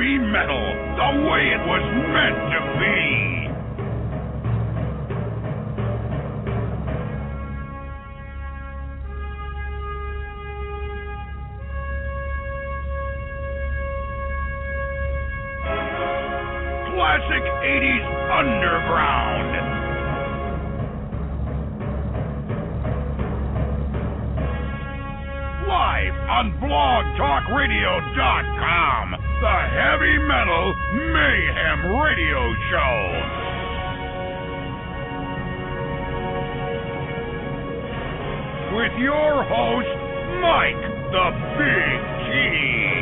heavy metal the way it was meant to be. Classic 80s underground. Live on blogtalkradio.com, Heavy Metal Mayhem Radio Show. With your host, Mike the Big Cheese.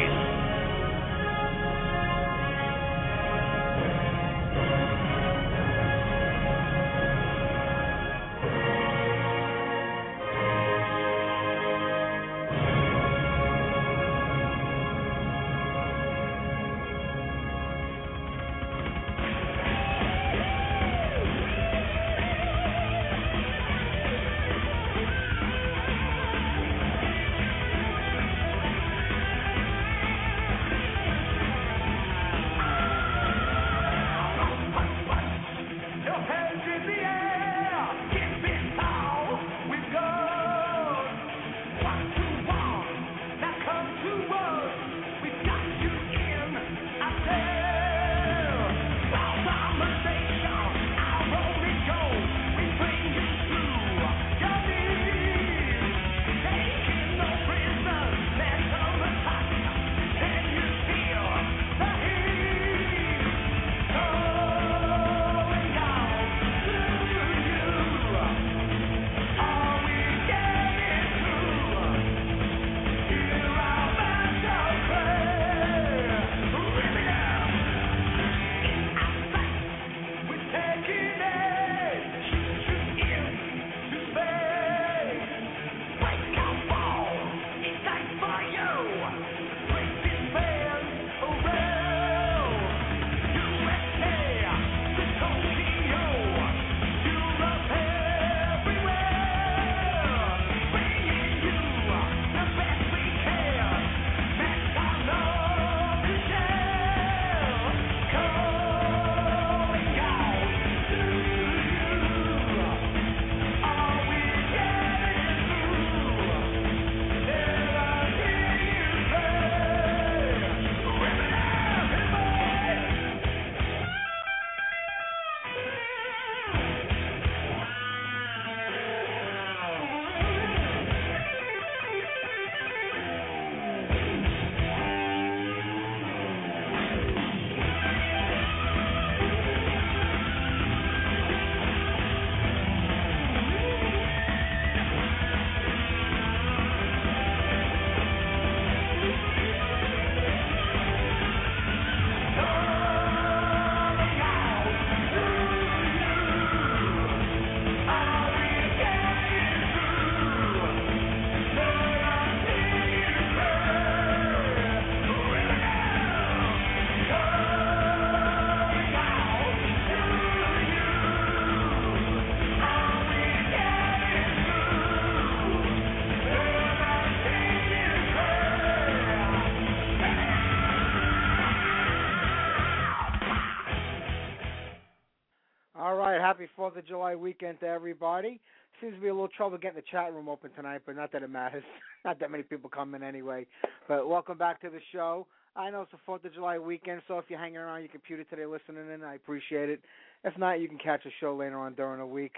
Fourth of July weekend to everybody. Seems to be a little trouble getting the chat room open tonight, but not that it matters. not that many people come in anyway. But welcome back to the show. I know it's the Fourth of July weekend, so if you're hanging around your computer today listening in, I appreciate it. If not, you can catch a show later on during the week.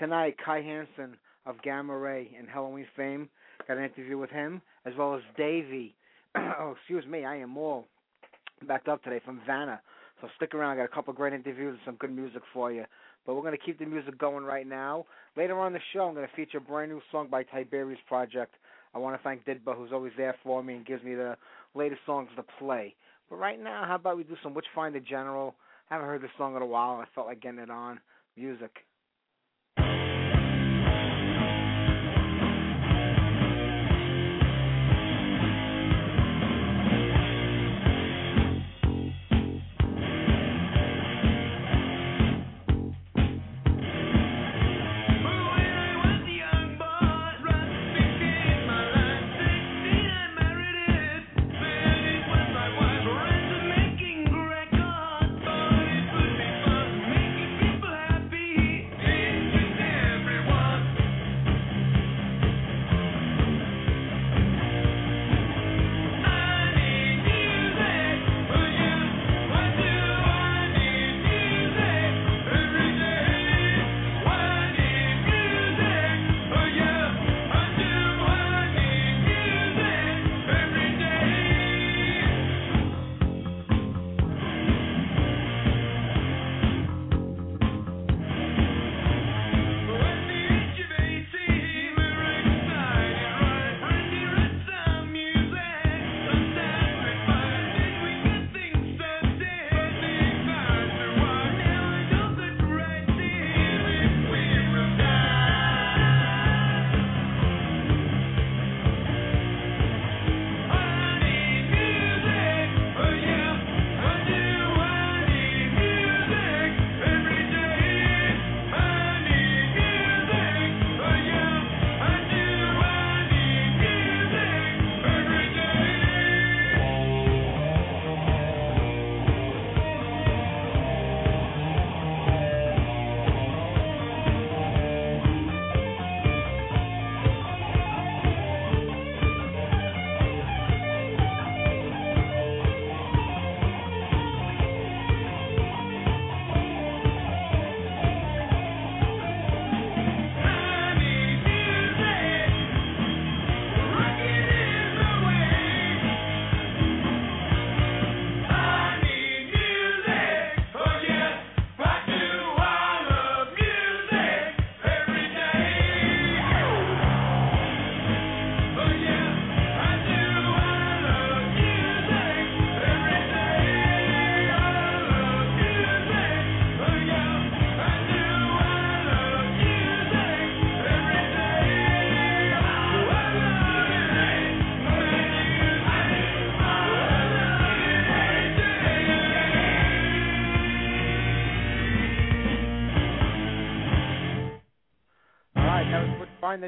Tonight, Kai Hansen of Gamma Ray and Helloween fame got an interview with him, as well as Davey. oh, excuse me, I am all backed up today from Vanna. So stick around. I got a couple great interviews and some good music for you. But we're going to keep the music going right now. Later on the show, I'm going to feature a brand new song by Tiberius Project. I want to thank Didba, who's always there for me and gives me the latest songs to play. But right now, how about we do some Witchfinder General? I haven't heard this song in a while. And I felt like getting it on. Music.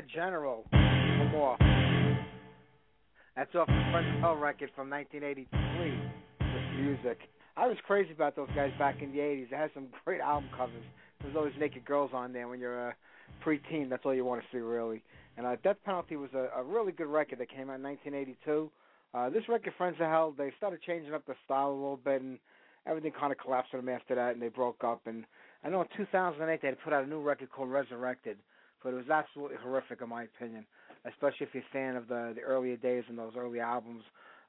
The General. For more. That's off the Friends of Hell record from 1983 with music. I was crazy about those guys back in the 80s. They had some great album covers. There's always naked girls on there when you're a preteen. That's all you want to see, really. And uh, Death Penalty was a, a really good record that came out in 1982. Uh, this record, Friends of Hell, they started changing up the style a little bit, and everything kind of collapsed for them after that, and they broke up. And I know in 2008 they had put out a new record called Resurrected, but it was absolutely horrific in my opinion, especially if you're a fan of the the earlier days and those early albums,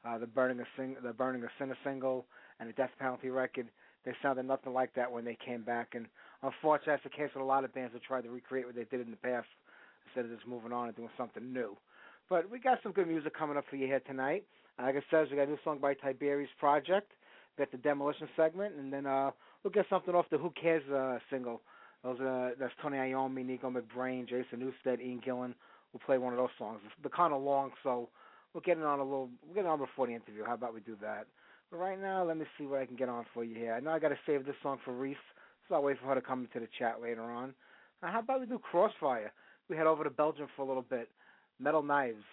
uh, the Burning a Sing, the Burning a Sinner single, and the Death Penalty record. They sounded nothing like that when they came back, and unfortunately, that's the case with a lot of bands that tried to recreate what they did in the past instead of just moving on and doing something new. But we got some good music coming up for you here tonight. Like I said, we got a new song by Tiberius Project. We got the Demolition segment, and then uh, we'll get something off the Who Cares uh, single. Those uh, that's Tony Iommi, Nicko McBrain, Jason Newsted, Ian Gillan. We'll play one of those songs. They're kind of long, so we'll get it on a little. We'll get on before the interview. How about we do that? But right now, let me see what I can get on for you here. I know I got to save this song for Reese, so I'll wait for her to come into the chat later on. Uh, how about we do Crossfire? We head over to Belgium for a little bit. Metal Knives.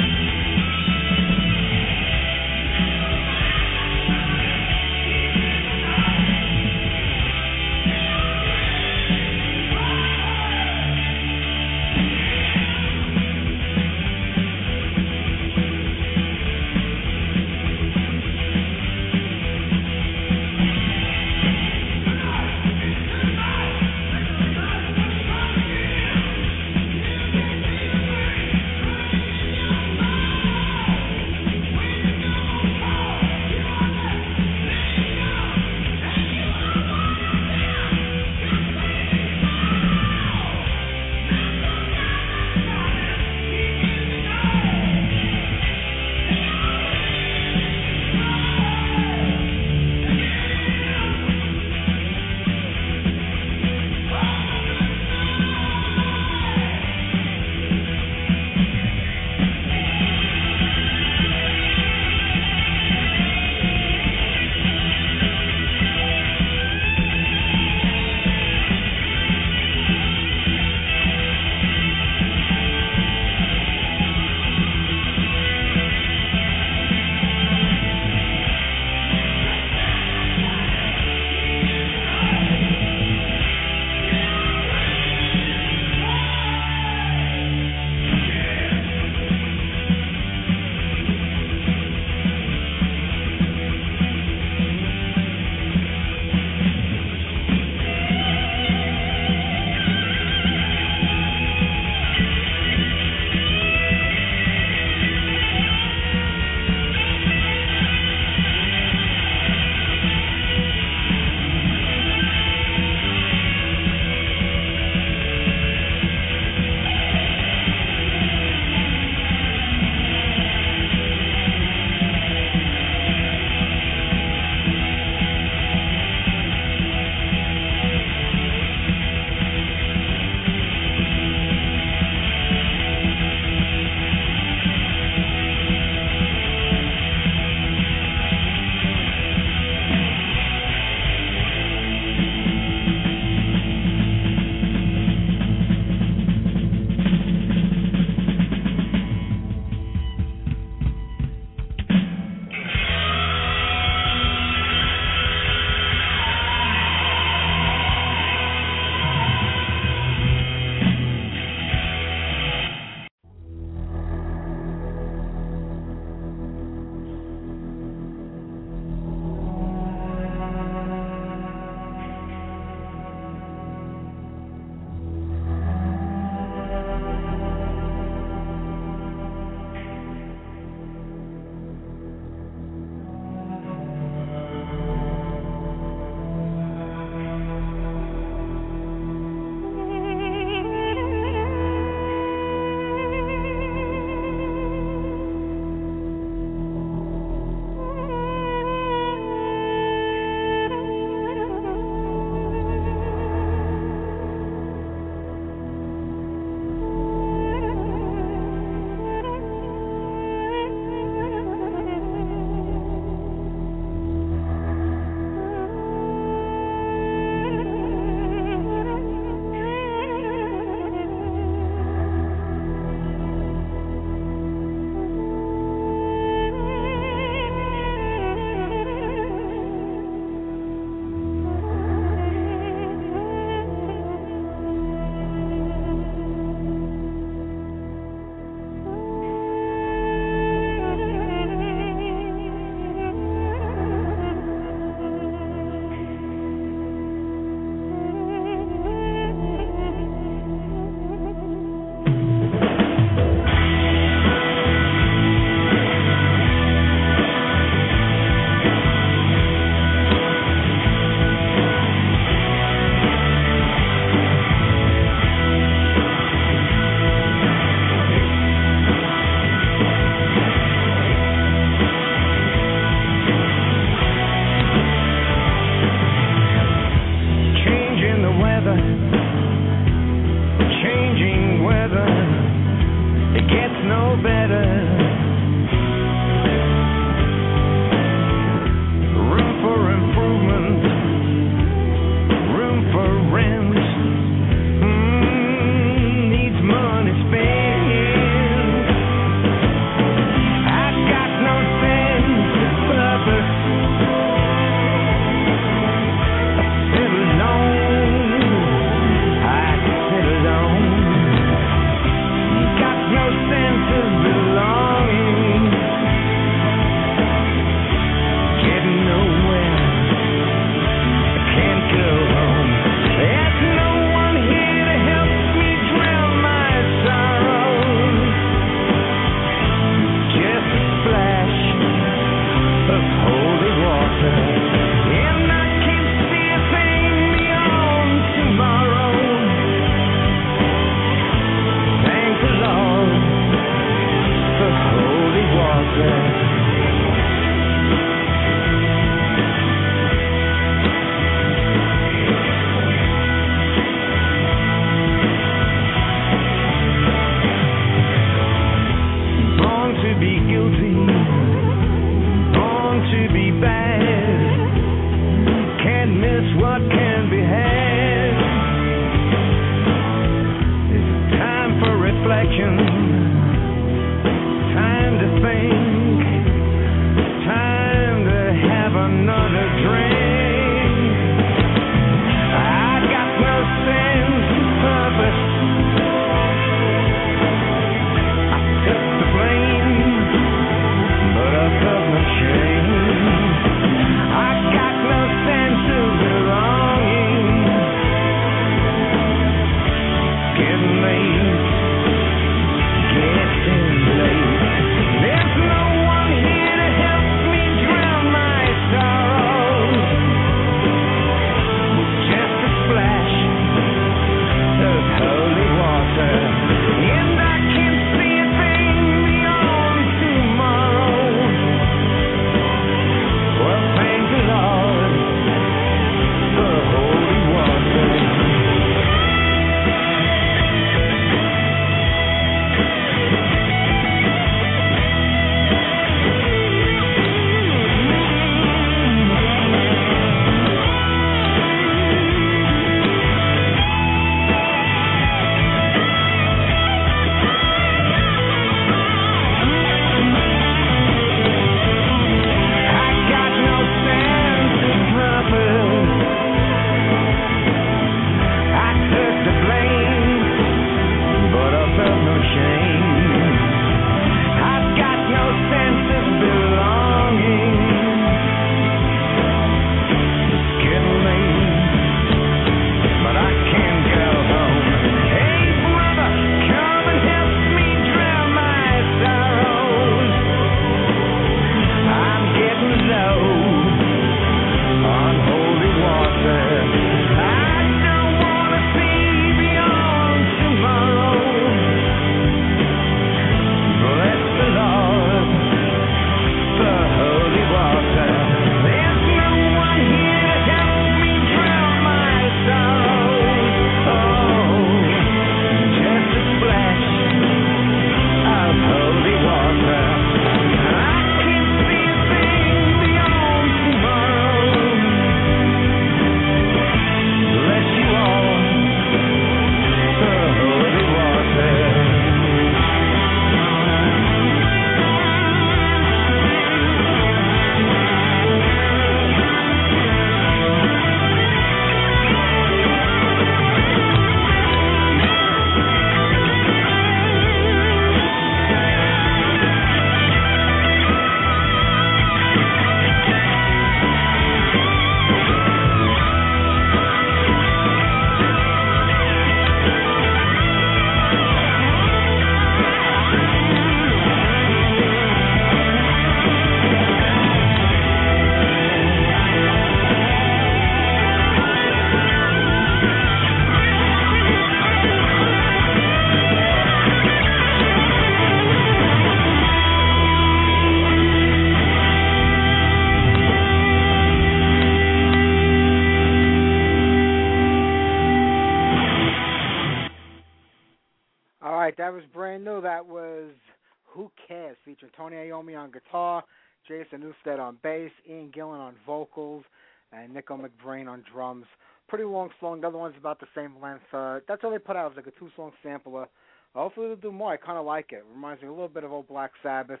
Jason Newsted on bass, Ian Gillan on vocals, and Nicko McBrain on drums. Pretty long song. The other one's about the same length. Uh, that's all they put out. It was like a two-song sampler. Hopefully they'll do more. I kind of like it. Reminds me a little bit of old Black Sabbath,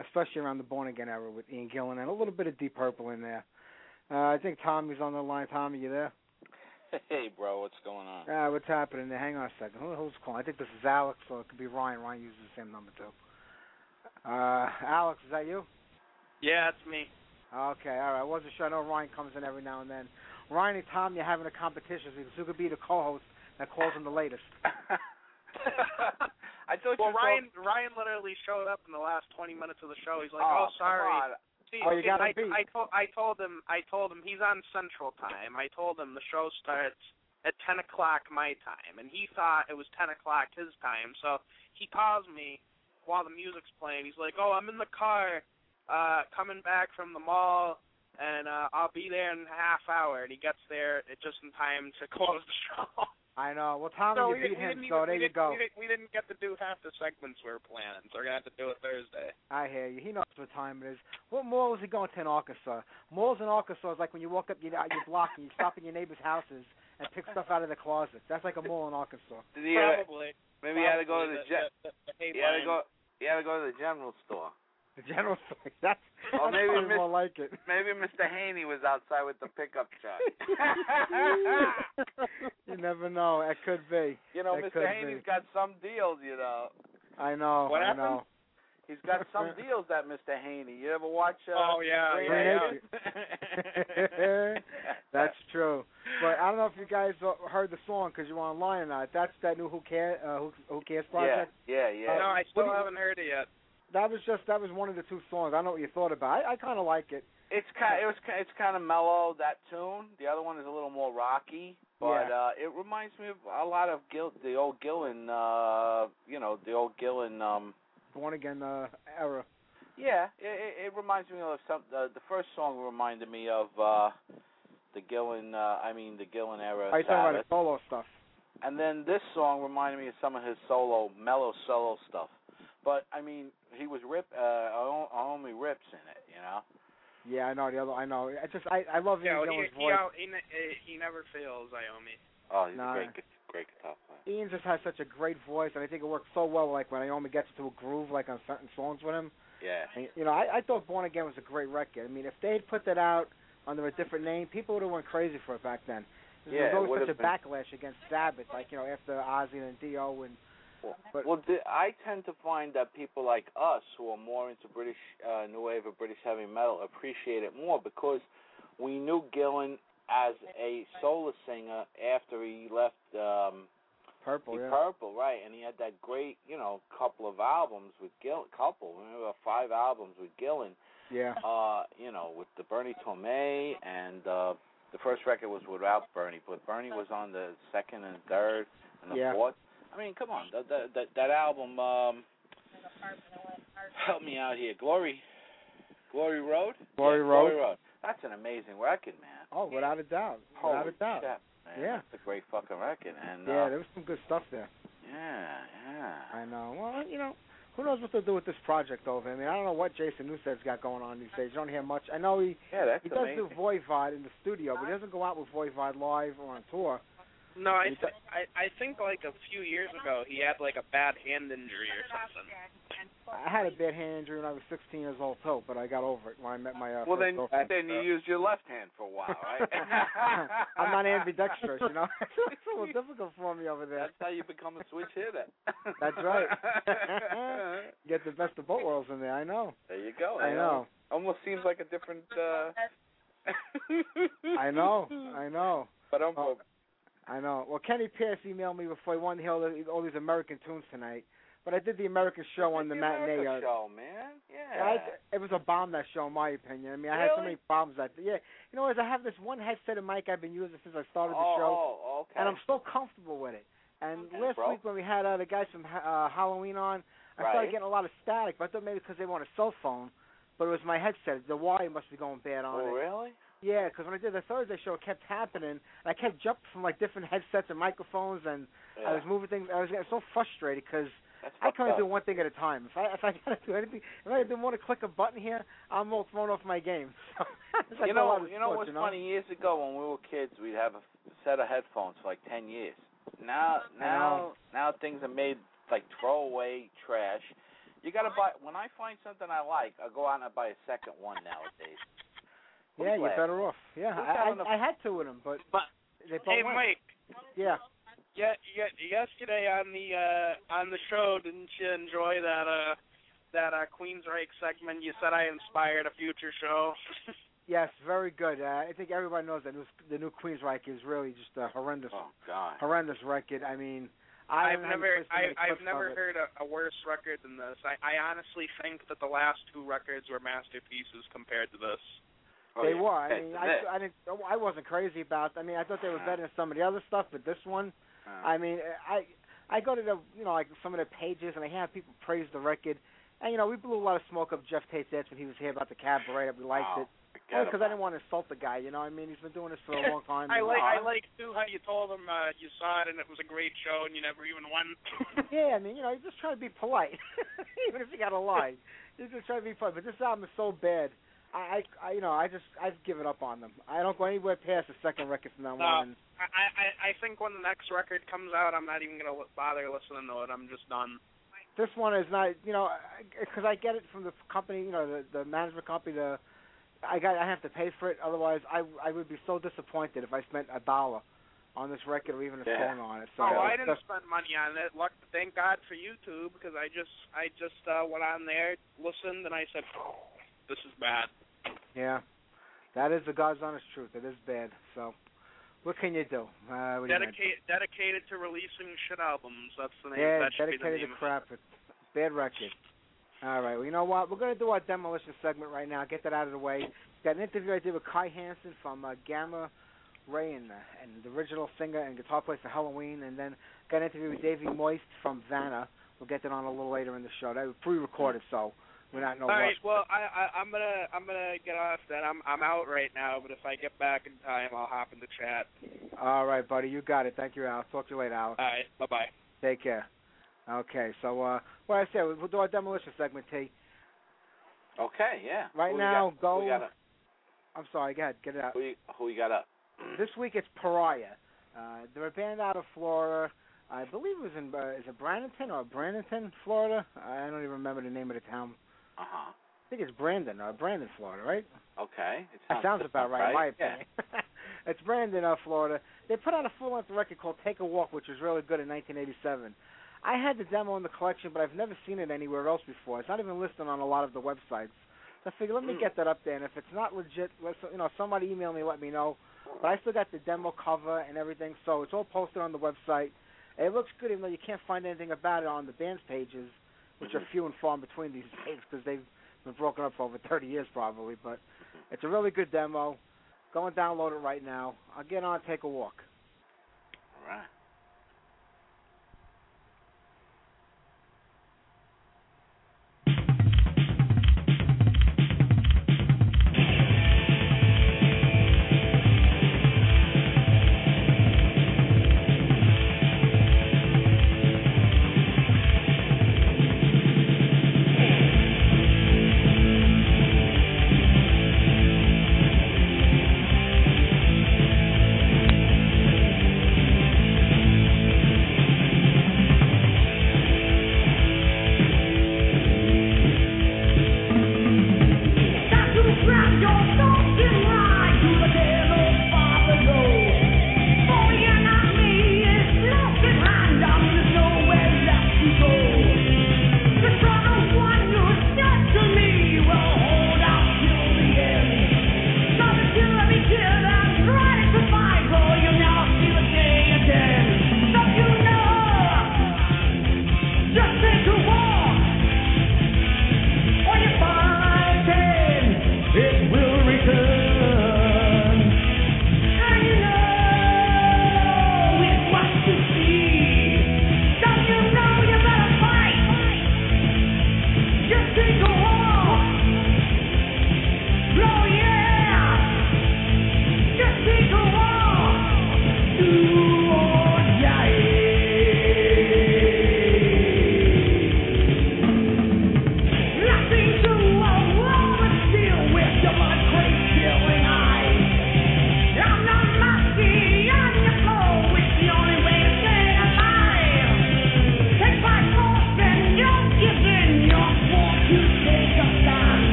especially around the Born Again era with Ian Gillan, and a little bit of Deep Purple in there. Uh, I think Tommy's on the line. Tommy, you there? Hey, bro, what's going on? Uh, what's happening there? Hang on a second. Who, who's calling? I think this is Alex, or it could be Ryan. Ryan uses the same number too. Uh, Alex, is that you? Yeah, it's me. Okay, all right. I wasn't sure. I know Ryan comes in every now and then. Ryan and Tom, you're having a competition because who could be the co-host that calls in the latest? I thought well, you were Ryan Ryan literally showed up in the last 20 minutes of the show. He's like, oh, "Oh, sorry." Come on. See, Oh, you gotta I, beat. I told I told him I told him he's on Central Time. I told him the show starts at 10 o'clock my time, and he thought it was 10 o'clock his time. So he calls me while the music's playing. He's like, "Oh, I'm in the car, uh, coming back from the mall." And uh I'll be there in a half hour, and he gets there just in time to close the show. I know. Well, Tommy, So you we, beat him, didn't- so even, there you go. We didn't, we didn't get to do half the segments we were planning, so we're gonna have to do it Thursday. I hear you. He knows what time it is. What mall was he going to in Arkansas? Malls in Arkansas is like when you walk up your, your block and you stop in your neighbor's houses and pick stuff out of the closet. That's like a mall in Arkansas. Did he, uh, Probably. maybe he had to go to Probably the, ge- the, the, the he had to go he had to go to the general store. The general store. That's, Or that's maybe probably Miss- more like it. Maybe Mr. Haney was outside with the pickup truck. you never know. It could be. you know, It Mr. could Haney's be. got some deals, you know. I know. What I happened? know. He's got some deals that Mr. Haney. You ever watch uh Oh yeah, Green Green yeah, Acres? That's true. But I don't know if you guys uh, heard the song because you're online or not. That's that new Who Cares uh, Who, Who Cares yeah, project. yeah, yeah. No, I still haven't heard it yet. That was just that was one of the two songs. I don't know what you thought about. it. I, I kind of like it. It's kind. It was. It's kind of mellow that tune. The other one is a little more rocky, but Yeah. uh it reminds me of a lot of Gil, the old Gillan. uh You know, the old Gillan. um Born Again uh, era. Yeah, it, it, it reminds me of some. Uh, the first song reminded me of uh the Gillan. uh I mean, the Gillan era. Are you talking about the solo stuff? And then this song reminded me of some of his solo, mellow solo stuff. But I mean, he was rip. Uh, only rips in it, you know. Yeah, I know the other. I know. I just I I love Yeah, Ian well, he, Gillan's he, voice. out, he, ne- eh, he never fails, Iommi. Oh, he's Nah. a great, great guitar player. Ian just has such a great voice, and I think it works so well. Like when Iommi gets into a groove, like on certain songs with him. Yeah. And, you know, I, I thought Born Again was a great record. I mean, if they had put that out under a different name, people would have went crazy for it back then. Yeah, there it was always would've such a been- backlash against Sabbath, like you know, after Ozzy and Dio and. Well, But- well di- I tend to find that people like us who are more into British uh, new wave or British heavy metal appreciate it more because we knew Gillan as a solo singer after he left um Purple, yeah. Purple, right? And he had that great, you know, couple of albums with Gill, couple, remember five albums with Gillan. Yeah. Uh, you know, with the Bernie Tormé and uh the first record was without Bernie, but Bernie was on the second and third and the Yeah. fourth. I mean, come on, that that that, that album. um Help me out here, Glory, Glory Road. Glory Yeah, Road. Glory Road. That's an amazing record, man. Oh, without a doubt. Holy without a doubt. shit. Yeah. That's a great fucking record, and Yeah, uh, there was some good stuff there. yeah, yeah. I know. Well, you know, who knows what they'll do with this project over? I mean, I don't know what Jason Newsted's got going on these days. You don't hear much. I know he Yeah, that's he does amazing. do Voivod in the studio, but he doesn't go out with Voivod live or on tour. No, I, th- I I think like a few years ago he had like a bad hand injury or something. I had a bad hand injury when I was 16 years old too, but I got over it when I met my uh, well, then girlfriend. then you used your left hand for a while, right? I'm not ambidextrous, you know. it's a little difficult for me over there. That's how you become a switch hitter. That's right. Get the best of both worlds in there. I know. there you go. I know. Almost seems like a different. uh I know. I know. But I'm. Oh. I know. Well, Kenny Pierce emailed me before he wanted to hear all, all these American tunes tonight, but I did the American show on the, matinee. America uh, show, man. Yeah. I, it was a bomb that show, in my opinion. I mean, I had so many problems that. Yeah, you know, as I have this one headset and mic I've been using since I started the oh, show, oh, okay. and I'm so comfortable with it. And Okay, last bro. week when we had uh, the guys from uh, Helloween on, I started getting a lot of static. But I thought maybe because they want a cell phone, but it was my headset. The wire must be going bad on Oh, it. really? Yeah, because when I did the Thursday show, it kept happening, and I kept jumping from like different headsets and microphones, and I was moving things. I was getting so frustrated because I can only do one thing at a time. If I if I gotta do anything, if I do more to click a button here, I'm all thrown off my game. So, like you know, you know sports, what's you know? funny? Years ago, when we were kids, we'd have a set of headphones for like ten years. Now, now, now things are made like throwaway trash. You gotta buy. When I find something I like, I go out and I buy a second one nowadays. Who's Yeah, you're better off. Yeah, I, I I had two of them, but But they both hey, went. Mike. Yeah. Yeah, yeah, yesterday on the uh on the show, didn't you enjoy that uh that uh Queensryche segment? You said I inspired a future show. Yes, very good. Uh, I think everybody knows that new, the new Queensryche is really just a horrendous, Oh horrendous record. I mean, I I've never any place to I I've never heard a, a worse record than this. I I honestly think that the last two records were masterpieces compared to this. Oh, they yeah. were. I mean, I. I didn't. I wasn't crazy about. I mean, I thought they were Uh-huh. better than some of the other stuff, but this one, Uh, I mean, I I go to the you know like some of the pages and I have people praise the record, and you know we blew a lot of smoke up Geoff Tate's ass when he was here about the cabaret that we liked oh, it. forget Because I didn't want to insult the guy, you know. I mean, he's been doing this for a long time. I like I like too how you told him uh you saw it and it was a great show and you never even won. Yeah, I mean, you know, he's just trying to be polite, even if you got to lie. He's just trying to be polite. But this album is so bad. I, I, I, you know, I just, I've given up on them. I don't go anywhere past the second record from now No. on. And I, I I think when the next record comes out, I'm not even gonna bother listening to it. I'm just done. this one is not, you know, because I get it from the company, you know, the the management company. The, I got, I have to pay for it. Otherwise, I, I would be so disappointed if I spent a dollar on this record or even a Yeah. song on it. So oh, I that's- didn't spend money on it. Luck, thank God for YouTube because I just I just uh went on there, listened, and I said, "This is bad." Yeah, that is the God's honest truth. It is bad. So, what can you do? Uh, what do you? Dedicate, dedicated to releasing shit albums. That's the name. Yeah, that dedicated to crap. It's bad record. All right. Well, you know what? We're going to do our demolition segment right now. Get that out of the way. Got an interview I did with Kai Hansen from uh, Gamma Ray and, uh, and the original singer and guitar player for Helloween, and then got an interview with Davey Muise from Vanna. We'll get that on a little later in the show. That was pre-recorded, so we're not in no All right. rush. Well, I, I I'm gonna I'm gonna get off then. I'm I'm out right now, but if I get back in time, I'll hop in the chat. All right, buddy. You got it. Thank you, Al. Talk to you later, Al. All right. Bye bye. Take care. Okay. So, uh, what I said, we'll do our demolition segment, T. Okay, yeah. Right Who now, got, go- Who got, up? I'm sorry. Go ahead. Get it out. who you, who you got up? This week it's Pariah. Uh, they're a band out of Florida. I believe it was in uh, is it Brandon or Brandon, Florida? I don't even remember the name of the town. Uh huh. I think it's Brandon or Brandon, Florida, right? Okay. It That sounds about right, in my Yeah. it's Brandon, uh, Florida. They put out a full-length record called "Take a Walk," which was really good in 1987. I had the demo in the collection, but I've never seen it anywhere else before. It's not even listed on a lot of the websites. So I figured, let me Hmm. get that up there, and if it's not legit, let you know, somebody email me, let me know. But I still got the demo cover and everything, so it's all posted on the website. It looks good, even though you can't find anything about it on the band's pages, which are few and far between these days because they've been broken up for over 30 years probably. But mm-hmm. it's a really good demo. Go and download it right now. I'll get on, take a walk. All right.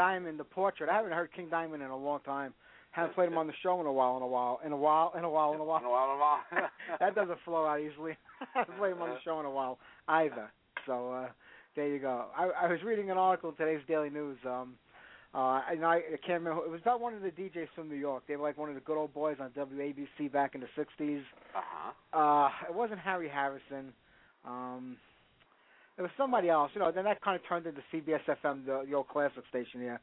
Diamond, the portrait. I haven't heard King Diamond in a long time. Haven't played him on the show in a while, in a while, in a while, in a while, in a while. In a while, in a while. that doesn't flow out easily. I haven't played him on the show in a while either. So uh there you go. I, I was reading an article in today's Daily News. Um, uh, and I, I can't remember. It was about one of the DJs from New York. They were like one of the good old boys on WABC back in the '60s. Uh-huh. Uh, it wasn't Harry Harrison. Um, it was somebody else. You know. Then that kind of turned into CBS FM, the, the old classic station here,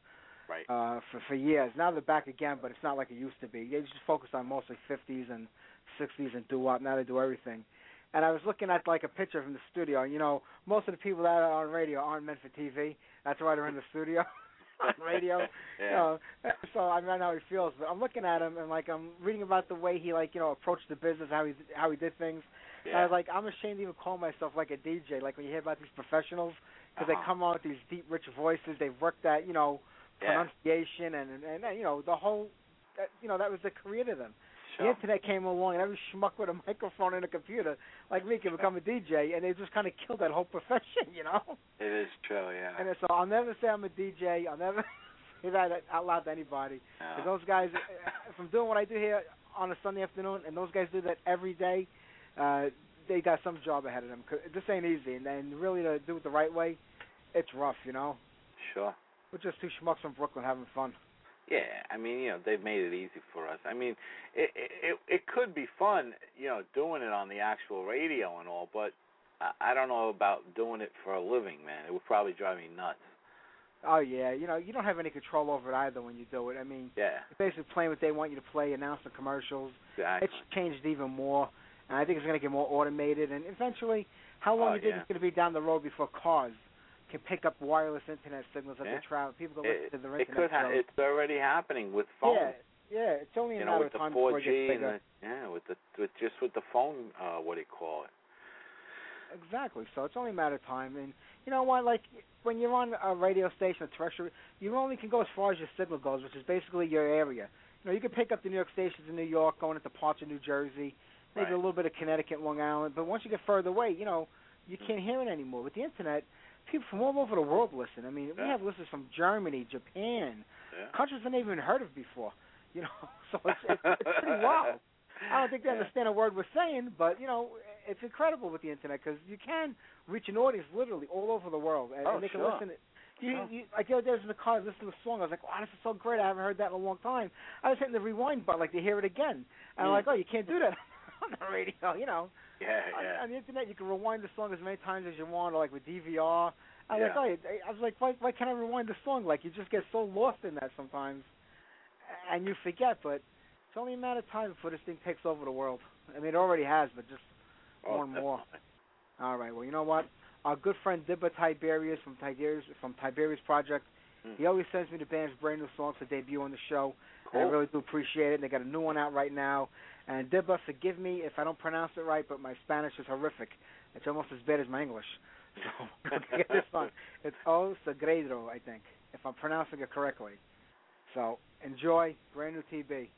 Right. uh, for for years. Now they're back again, but it's not like it used to be. They just focused on mostly 50s and 60s and doo wop. Now they do everything. And I was looking at like a picture from the studio. And, you know, most of the people that are on radio aren't meant for TV. That's why they're in the studio on radio. yeah. You know, so I mean, I know how he feels, but I'm looking at him and like I'm reading about the way he like you know approached the business, how he how he did things. And I was like, I'm ashamed to even call myself like a DJ. Like when you hear about these professionals, because Uh-huh. they come on with these deep, rich voices. They've worked that you know yeah. pronunciation and, and and you know the whole, that, you know that was the career to them. The internet came along and every schmuck with a microphone and a computer like me can become a DJ, and they just kind of killed that whole profession, you know. It is true, yeah. And so I'll never say I'm a DJ. I'll never say that out loud to anybody. Yeah. those guys, if I'm doing what I do here on a Sunday afternoon, and those guys do that every day, uh, they got some job ahead of them. 'Cause this ain't easy, and then really to do it the right way, it's rough, you know. Sure. We're just two schmucks from Brooklyn having fun. Yeah, I mean, you know, they've made it easy for us. I mean, it it it could be fun, you know, doing it on the actual radio and all, but I, I don't know about doing it for a living, man. It would probably drive me nuts. Oh yeah, you know you don't have any control over it either when you do it. I mean, Yeah, you're basically playing what they want you to play, announcing commercials. exactly. It's changed even more, and I think it's going to get more automated. And eventually, how long Oh, you think yeah. it's going to be down the road before cars can pick up wireless internet signals as Yeah. they travel? People go listen It, to their it internet could ha- it's already happening with phones. Yeah, yeah. It's only a you matter know, with of time before it 4G gets and bigger. the yeah, with the with just with the phone, uh, what do you call it? Exactly. So it's only a matter of time. And you know what? Like when you're on a radio station, a terrestrial, you only can go as far as your signal goes, which is basically your area. You know, you can pick up the New York stations in New York, going into parts of New Jersey, maybe Right. a little bit of Connecticut, Long Island. But once you get further away, you know, you can't hear it anymore. With the internet, people from all over the world listen. I mean, we have listeners from Germany, Japan, Yeah. countries I've never even heard of before. You know, so it's it's, it's pretty wild. I don't think they Yeah. understand a word we're saying, but you know, it's incredible with the internet because you can reach an audience literally all over the world, and, Oh, and they can listen. You, Sure. you, like the other day, I was in the car listening to a song. I was like, "Wow, this is so great! I haven't heard that in a long time." I was hitting the rewind button like to hear it again, and I'm Mm. like, "Oh, you can't do that on the radio." You know, Yeah, on, yeah. on the internet, you can rewind the song as many times as you want, or like with DVR. I was Yeah. like, oh, I was like, why, why can't I rewind the song? Like, you just get so lost in that sometimes, and you forget. But it's only a matter of time before this thing takes over the world. I mean, it already has, but just Oh, more and more. All right. Well, you know what? Our good friend Dibba Tiberius from Tiberius from Tiberius Project. Mm. He always sends me the band's brand new songs to debut on the show. And I really do appreciate it. And They got a new one out right now. And Dibba, forgive me if I don't pronounce it right, but my Spanish is horrific. It's almost as bad as my English. So get this one. It's O Segredo, I think, if I'm pronouncing it correctly. So enjoy brand new TB.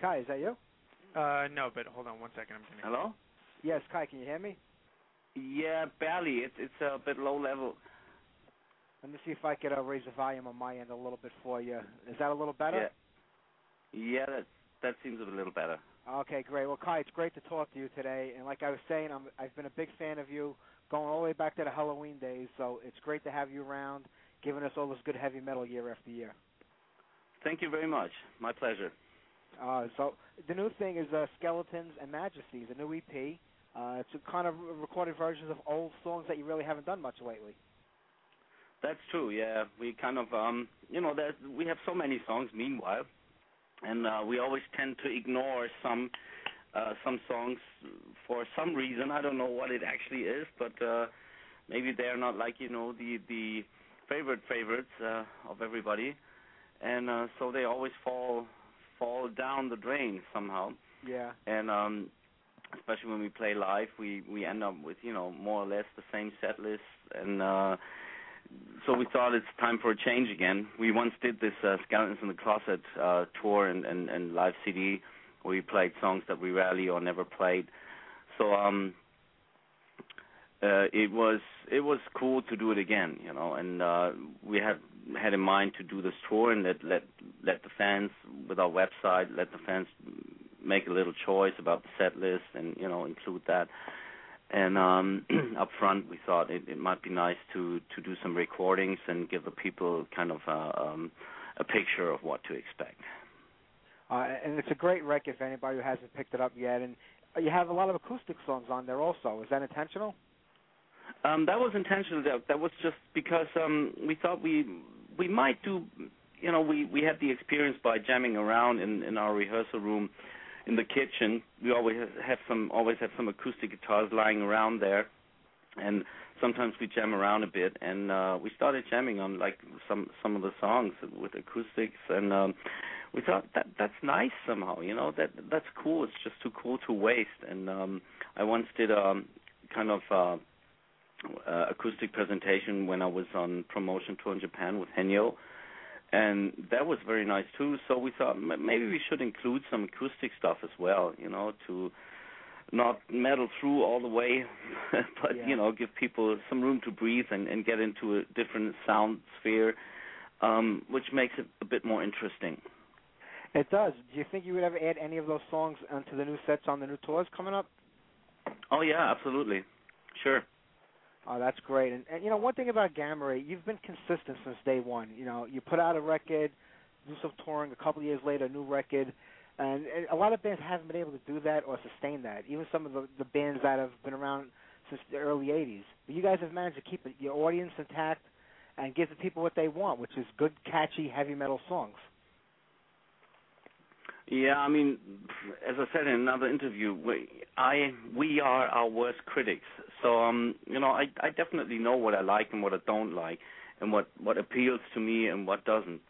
Kai, is that you? Uh, no, but hold on one second. I'm gonna. Hello? Yes, Kai, can you hear me? Yeah, barely. It's it's a bit low level. Let me see if I could uh, raise the volume on my end a little bit for you. Is that a little better? Yeah. Yeah, that that seems a little better. Okay, great. Well, Kai, it's great to talk to you today. And like I was saying, I'm, I've been a big fan of you going all the way back to the Helloween days. So it's great to have you around, giving us all this good heavy metal year after year. Thank you very much. My pleasure. Uh, so the new thing is uh, Skeletons and Majesties, a new EP. Uh, it's a kind of recorded versions of old songs that you really haven't done much lately. That's true. Yeah, we kind of um, you know, there's we have so many songs. Meanwhile, and uh, we always tend to ignore some uh, some songs for some reason. I don't know what it actually is, but uh, maybe they're not like you know the the favorite favorites uh, of everybody, and uh, so they always fall fall down the drain somehow. Yeah. and um especially when we play live we we end up with you know more or less the same set list and uh so we thought it's time for a change again we once did this uh, skeletons in the closet uh tour and, and and live cd where we played songs that we rarely or never played so um uh it was it was cool to do it again you know and uh we had had in mind to do this tour and let let let the fans with our website let the fans make a little choice about the set list and you know include that and um up front we thought it, it might be nice to to do some recordings and give the people kind of a um a picture of what to expect Uh, and it's a great record if anybody who hasn't picked it up yet. And you have a lot of acoustic songs on there also. Is that intentional? Um, that was intentional. That, that was just because um, we thought we we might do. You know, we we had the experience by jamming around in in our rehearsal room, in the kitchen. We always have some always have some acoustic guitars lying around there, and sometimes we jam around a bit. And uh, we started jamming on like some some of the songs with acoustics, and um, we thought that that's nice somehow. You know, that that's cool. It's just too cool to waste. And um, I once did um, kind of. Uh, uh, acoustic presentation when I was on promotion tour in Japan with Henjo, and that was very nice too. So we thought m- maybe we should include some acoustic stuff as well, you know, to not meddle through all the way, but Yeah. you know, give people some room to breathe and, and get into a different sound sphere, um, which makes it a bit more interesting. It does. Do you think you would ever add any of those songs onto the new sets on the new tours coming up? Oh yeah, absolutely, sure. Oh, that's great. And, and you know, one thing about Gamma Ray, you've been consistent since day one. You know, you put out a record, do some touring. A couple of years later, a new record, and, and a lot of bands haven't been able to do that or sustain that. Even some of the the bands that have been around since the early '80s. But you guys have managed to keep your audience intact and give the people what they want, which is good, catchy, heavy metal songs. Yeah, I mean, as I said in another interview, we, I we are our worst critics. So um, you know, I I definitely know what I like and what I don't like, and what what appeals to me and what doesn't.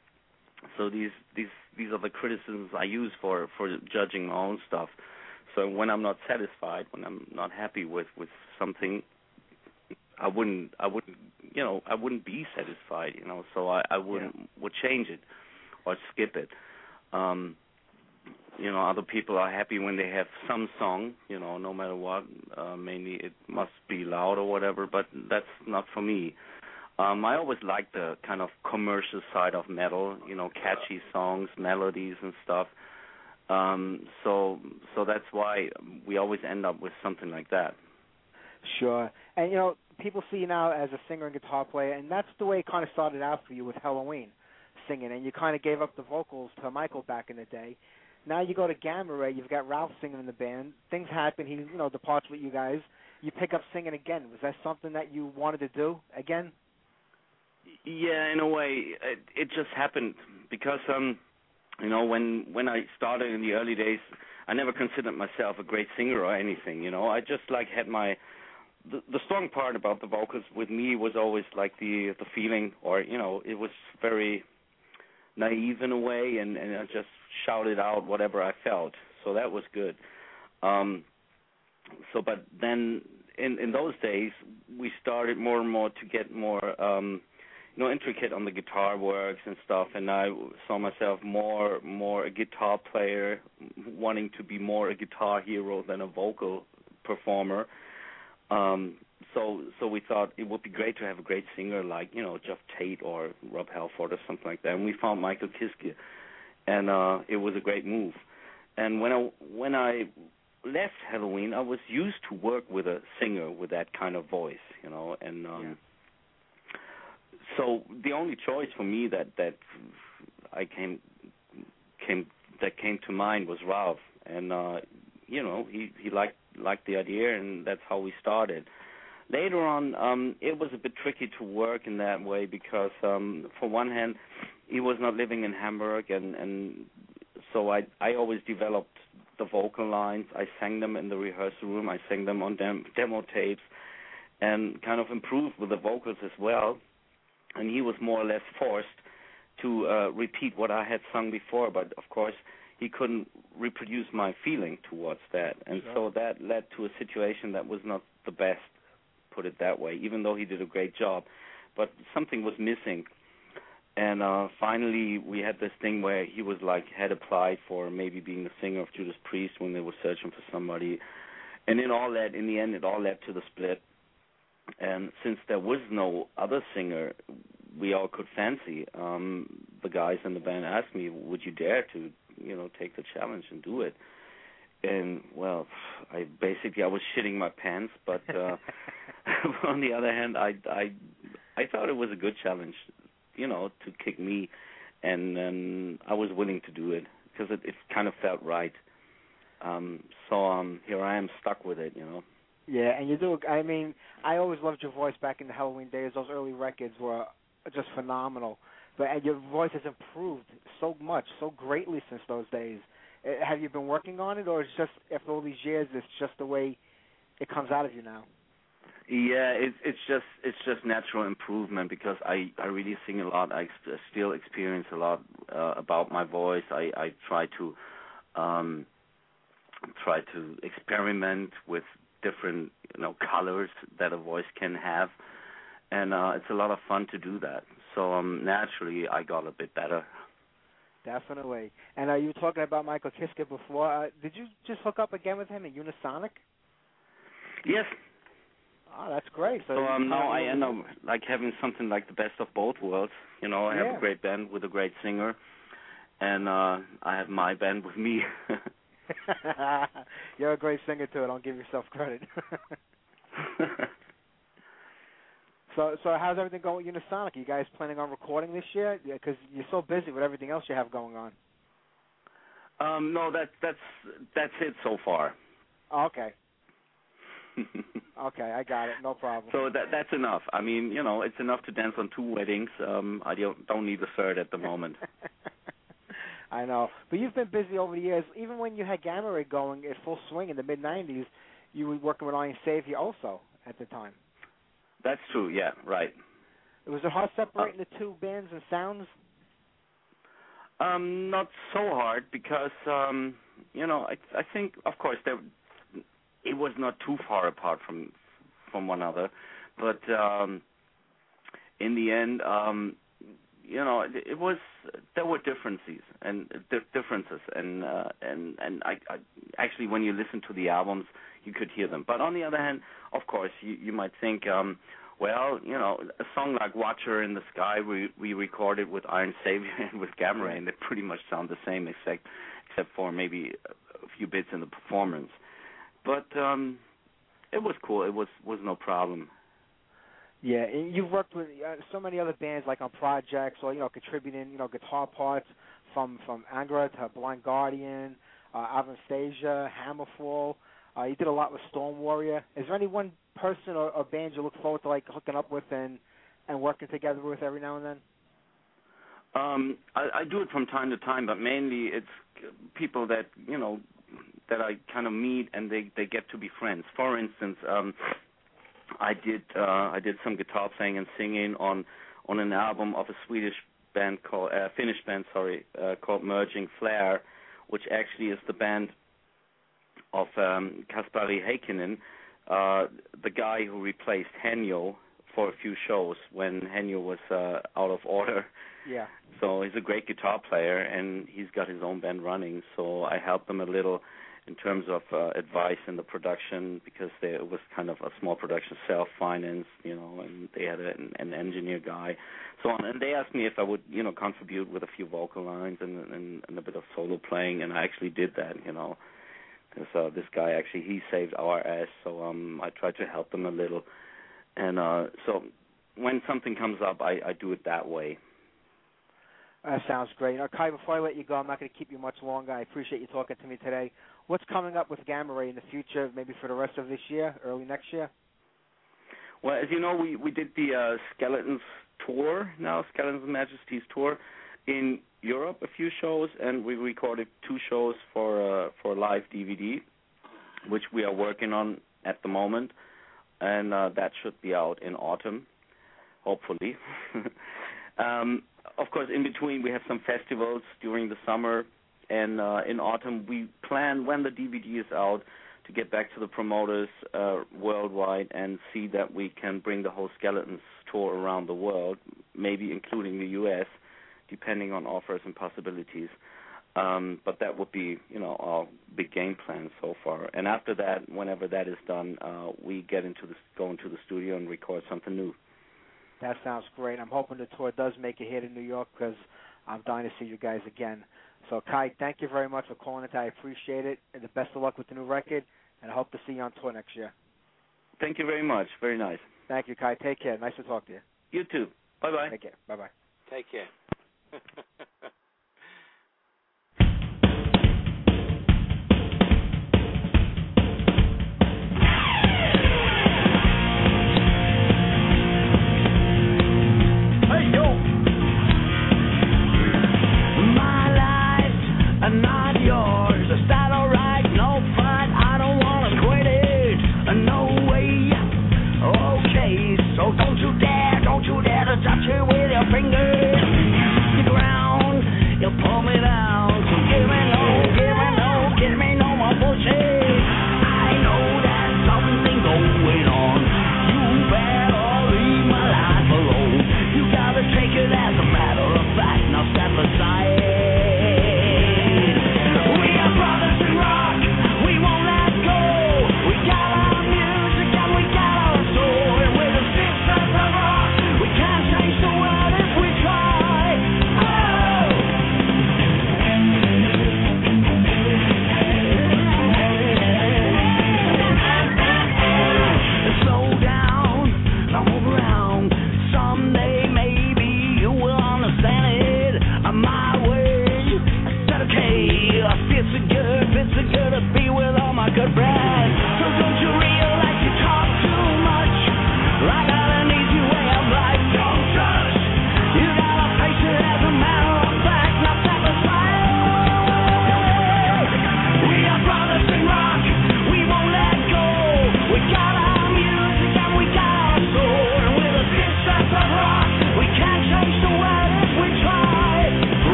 So these these these are the criticisms I use for for judging my own stuff. So when I'm not satisfied, when I'm not happy with with something, I wouldn't I wouldn't you know I wouldn't be satisfied. You know, so I I wouldn't would change it or skip it. Um, you know other people are happy when they have some song you know no matter what uh mainly it must be loud or whatever but that's not for me um i always like the kind of commercial side of metal you know catchy songs melodies and stuff um so so that's why we always end up with something like that Sure. And you know, people see you now as a singer and guitar player, and that's the way it kind of started out for you with Helloween, singing, and you kind of gave up the vocals to Michael back in the day. Now you go to Gamma Ray, you've got Ralf singing in the band. Things happen. He, you know, departs with you guys. You pick up singing again. Was that something that you wanted to do again? Yeah, in a way, it, it just happened because um, you know, when when I started in the early days, I never considered myself a great singer or anything. You know, I just like had my the, the strong part about the vocals with me was always like the the feeling, or you know, it was very naive in a way, and and I just shouted out whatever I felt. So that was good. Um, so, but then in in those days, we started more and more to get more. um you know, intricate on the guitar works and stuff, and I saw myself more more a guitar player, wanting to be more a guitar hero than a vocal performer. Um, so so we thought it would be great to have a great singer like you know Geoff Tate or Rob Halford or something like that, and we found Michael Kiske, and uh, it was a great move. And when I when I left Helloween, I was used to work with a singer with that kind of voice, you know, and um, Yeah. so the only choice for me that that I came came that came to mind was Ralf, and uh, you know he he liked liked the idea, and that's how we started. Later on, um, it was a bit tricky to work in that way because, um, for one hand, he was not living in Hamburg, and and so I I always developed the vocal lines. I sang them in the rehearsal room. I sang them on dem- demo tapes, and kind of improved with the vocals as well and he was more or less forced to uh, repeat what I had sung before. But of course, he couldn't reproduce my feeling towards that, and so that led to a situation that was not the best, put it that way. Even though he did a great job, but something was missing. And uh finally, we had this thing where he was like had applied for maybe being the singer of Judas Priest when they were searching for somebody, and it all led in the end it all led to the split and since there was no other singer we all could fancy, um, the guys in the band asked me, "Would you dare to, you know, take the challenge and do it?" And well, I basically I was shitting my pants, but uh, on the other hand, I I I thought it was a good challenge, you know, to kick me, and and I was willing to do it because it, it kind of felt right. Um, so um, here I am stuck with it, you know. Yeah, and you do. I mean, I always loved your voice back in the Helloween days. Those early records were just phenomenal. But and your voice has improved so much, so greatly since those days. Uh, Have you been working on it, or it's just after all these years, it's just the way it comes out of you now? Yeah, it's it's just it's just natural improvement because I I really sing a lot. I ex- still experience a lot uh, about my voice. I I try to um try to experiment with different you know colors that a voice can have, and uh it's a lot of fun to do that. So um, naturally, I got a bit better. Definitely. And uh, you were talking about Michael Kiske before. Uh, did you just hook up again with him at Unisonic? Yes. Oh, that's great. So, So um, now I end up like having something like the best of both worlds. You know, I have Yeah. a great band with a great singer, and uh I have my band with me. You're a great singer too. Don't give yourself credit. so, so how's everything going with Unisonic? Are you guys planning on recording this year? Because you're so busy with everything else you have going on. um, no, that's that's that's it so far. Oh, okay, okay, I got it. No problem. so that that's enough. I mean, you know, it's enough to dance on two weddings. Um, I don't don't need a third at the moment. I know, but you've been busy over the years. Even when you had Gamma Ray going at full swing in the mid '90s, you were working with Iron Savior also at the time. That's true. Yeah, right. Was it hard separating the two bands and sounds? Um, not so hard because um, you know I I think of course there it was not too far apart from from one another, but um, in the end, um, you know it, it was there were differences and di- differences and uh, and and I, I actually when you listen to the albums you could hear them. But on the other hand, of course you you might think. um well, you know, a song like "Watcher in the Sky" we we recorded with Iron Savior and with Gamma Ray, and they pretty much sound the same, except except for maybe a few bits in the performance. But um it was cool. It was was no problem. Yeah, and you've worked with uh, so many other bands, like on projects, or you know, contributing, you know, guitar parts from from Angra to Blind Guardian, uh, Avantasia, Hammerfall. Uh, you did a lot with Storm Warrior. Is there any one person or, or band you look forward to like hooking up with and and working together with every now and then? Um, I, I do it from time to time, but mainly it's people that you know that I kind of meet and they they get to be friends. For instance, um, I did uh, I did some guitar playing and singing on on an album of a Swedish band called uh, Finnish band, sorry, uh, called Merging Flare, which actually is the band of um, Kasperi Heikkinen, uh, the guy who replaced Henjo for a few shows when Henjo was uh, out of order. Yeah. So he's a great guitar player, and he's got his own band running. So I helped him a little in terms of uh, advice in the production because they, it was kind of a small production, self-financed, you know, and they had a, an, an engineer guy, so on. And they asked me if I would, you know, contribute with a few vocal lines and, and, and a bit of solo playing, and I actually did that, you know. Because uh, this guy actually he saved our ass, so um I tried to help them a little, and uh so when something comes up, I I do it that way. That sounds great. Now, Kai, before I let you go, I'm not going to keep you much longer. I appreciate you talking to me today. What's coming up with Gamma Ray in the future, maybe for the rest of this year, early next year? Well, as you know, we we did the uh, Skeletons tour now, Skeletons and Majesties tour in Europe, a few shows, and we recorded two shows for uh, for live DVD, which we are working on at the moment, and uh, that should be out in autumn, hopefully. um, of course, in between we have some festivals during the summer, and uh, in autumn we plan when the DVD is out to get back to the promoters uh, worldwide and see that we can bring the whole Skeletons tour around the world, maybe including the U.S., depending on offers and possibilities. Um, but that would be, you know, our big game plan so far. And after that, whenever that is done, uh, we get into the go into the studio and record something new. That sounds great. I'm hoping the tour does make it here to New York because I'm dying to see you guys again. So, Kai, thank you very much for calling it. I appreciate it, and the best of luck with the new record. And I hope to see you on tour next year. Thank you very much. Very nice. Thank you, Kai. Take care. Nice to talk to you. You too. Bye bye. Take care. Bye bye. Take care.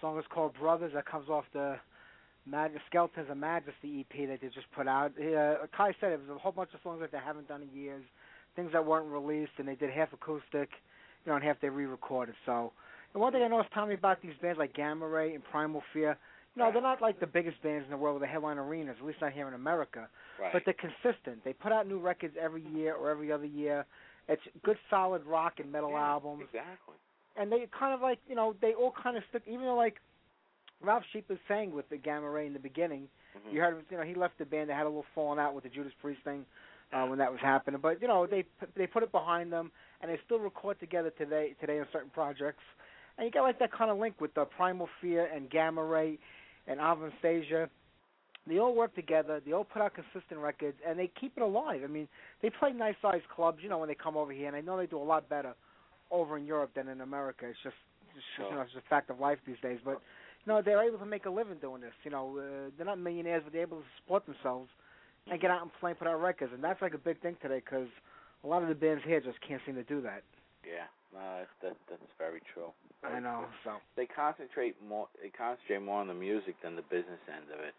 song is called Brothers. That comes off the Mag- Skeletons of Majesty EP that they just put out. Uh, Kai said it was a whole bunch of songs that they haven't done in years, things that weren't released, and they did half acoustic, you know, and half they re-recorded. So, and one thing I noticed, Tommy, about these bands like Gamma Ray and Primal Fear, you know, they're not like the biggest bands in the world with the headline arenas, at least not here in America. Right. But they're consistent. They put out new records every year or every other year. It's good, solid rock and metal Yeah, albums Exactly. And they kind of like you know they all kind of stick. Even though like Ralf Sheep was saying with the Gamma Ray in the beginning, Mhm. you heard him. You know he left the band. They had a little falling out with the Judas Priest thing uh, when that was happening. But you know they they put it behind them, and they still record together today today on certain projects. And you got like that kind of link with the Primal Fear and Gamma Ray and Avantasia. They all work together. They all put out consistent records, and they keep it alive. I mean, they play nice sized clubs, you know, when they come over here, and I know they do a lot better over in Europe than in America. It's just, it's just you know, it's just a fact of life these days. But you know, they're able to make a living doing this. You know, uh, they're not millionaires, but they're able to support themselves and get out and play and put out records, and that's like a big thing today because a lot of the bands here just can't seem to do that. Yeah. No, that's that, that's very true. I know. So They concentrate more. They concentrate more on the music than the business end of it.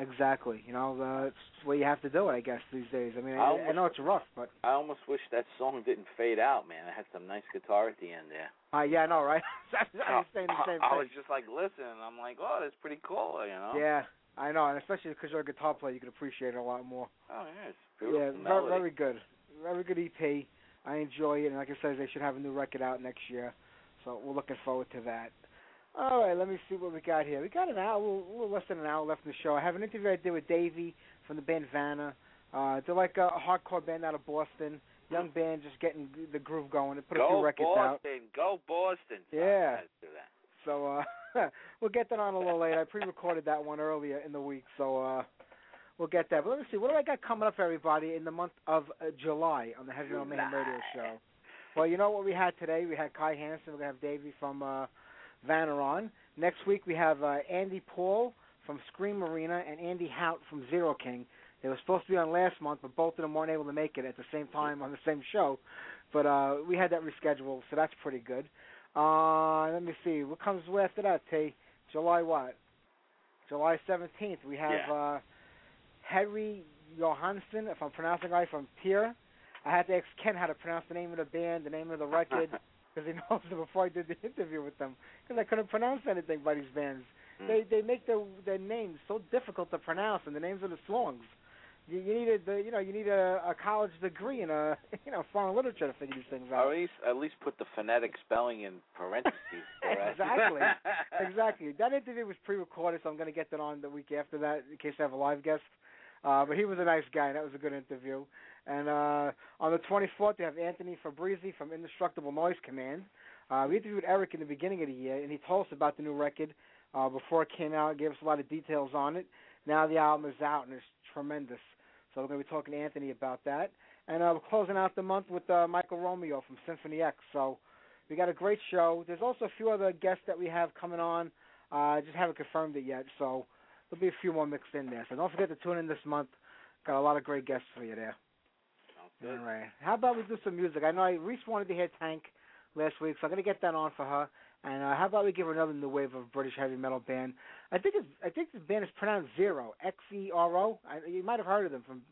Exactly, you know, uh, it's what you have to do it, I guess, these days. I mean, I I, I know it's rough, but I almost wish that song didn't fade out, man. It had some nice guitar at the end there. uh, yeah, I know, right? I was saying the I, same I thing. was just like listening. I'm like, oh, that's pretty cool, you know. Yeah, I know, and especially because you're a guitar player, you can appreciate it a lot more. Oh yeah, it's beautiful yeah, very, very good, very good EP. I enjoy it, and like I said, they should have a new record out next year, so we're looking forward to that. All right, let me see what we got here. We got an hour, a little less than an hour left in the show. I have an interview I did with Davey from the band Vanna. Uh, they're like a, hardcore band out of Boston, young band, just getting the groove going. They put a few records out. Go Boston, go Boston. Yeah. Let's do that. So uh we'll get that on a little later. I pre-recorded that one earlier in the week, so uh we'll get that. But let me see, what do I got coming up for everybody in the month of uh, July on the Heavy Metal Mayhem Radio Show? Well, you know what we had today? We had Kai Hansen. We're gonna have Davey from uh, Vanna on. Next week we have uh, Andy Paul from Scream Arena and Andy Hout from Zero King. They were supposed to be on last month, but both of them weren't able to make it at the same time on the same show. But uh, we had that rescheduled, so that's pretty good. Uh, let me see. What comes after that, T? July what? July 17th. We have Yeah. uh, Henry Johansson, if I'm pronouncing right, from Tyr. I had to ask Ken how to pronounce the name of the band, the name of the record, because he knows it before I did the interview with them. Because I couldn't pronounce anything by these bands. Mm. They they make their their names so difficult to pronounce, and the names of the songs. You, you need a the, you know you need a, a college degree in a you know foreign literature to figure these things Or out. at least at least put the phonetic spelling in parentheses. Exactly. exactly. That interview was pre-recorded, so I'm going to get that on the week after that in case I have a live guest. Uh, but he was a nice guy, and that was a good interview. And uh, on the 24th, we have Anthony Fabrizi from Indestructible Noise Command. Uh, we interviewed Eric in the beginning of the year, and he told us about the new record uh, before it came out. Gave us a lot of details on it. Now the album is out, and it's tremendous. So we're going to be talking to Anthony about that. And uh, we're closing out the month with uh, Michael Romeo from Symphony X. So we got a great show. There's also a few other guests that we have coming on. Uh, just haven't confirmed it yet, so there'll be a few more mixed in there. So don't forget to tune in this month. Got a lot of great guests for you there. All right. How about we do some music? I know I, Reese wanted to hear Tank last week, so I'm gonna get that on for her. And uh, how about we give her another new wave of British heavy metal band? I think it's I think the band is pronounced Zero, X E R O. I- You might have heard of them from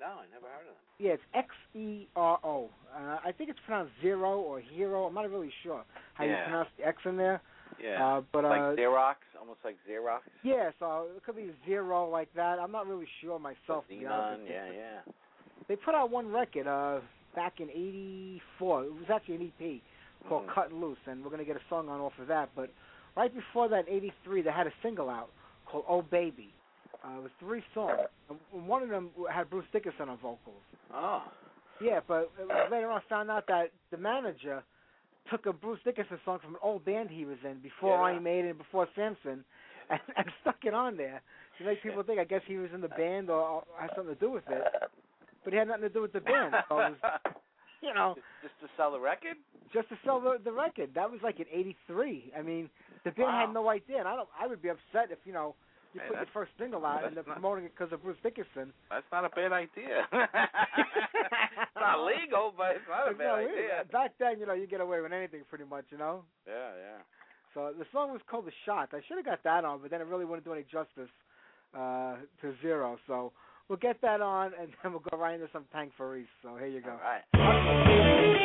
No, I never heard of them. yeah, it's X E R O. Uh, I think it's pronounced Zero or Hero. I'm not really sure how you pronounce the X in there. Yeah. Uh, but uh, like Xerox, almost like Xerox. yeah, so it could be Zero like that. I'm not really sure myself. Xenon, yeah, yeah. They put out one record uh back in '84. It was actually an EP called Mhm. Cut Loose, and we're gonna get a song on off of that. But right before that, '83, they had a single out called "Oh Baby." Uh, it was three songs, and one of them had Bruce Dickinson on vocals. Oh. Yeah, but later on, I found out that the manager took a Bruce Dickinson song from an old band he was in before Yeah. Iron Maiden, before Samson, and, and stuck it on there to make people think. I guess he was in the band or, or had something to do with it, but it had nothing to do with the band. So was, you know, just, to sell the record. Just to sell the, the record. That was like in '83. I mean, the band wow. had no idea, and I don't. I would be upset if you know you hey, put your first single out and they're not, promoting it because of Bruce Dickinson. That's not a bad idea. it's not legal, but it's not a bad no, idea. Back then, you know, you get away with anything pretty much, you know. Yeah, yeah. So the song was called "The Shot." I should have got that on, but then it really wouldn't do any justice uh, to Zero. So We'll get that on, and then we'll go right into some Tank Faris. So here you go. All right.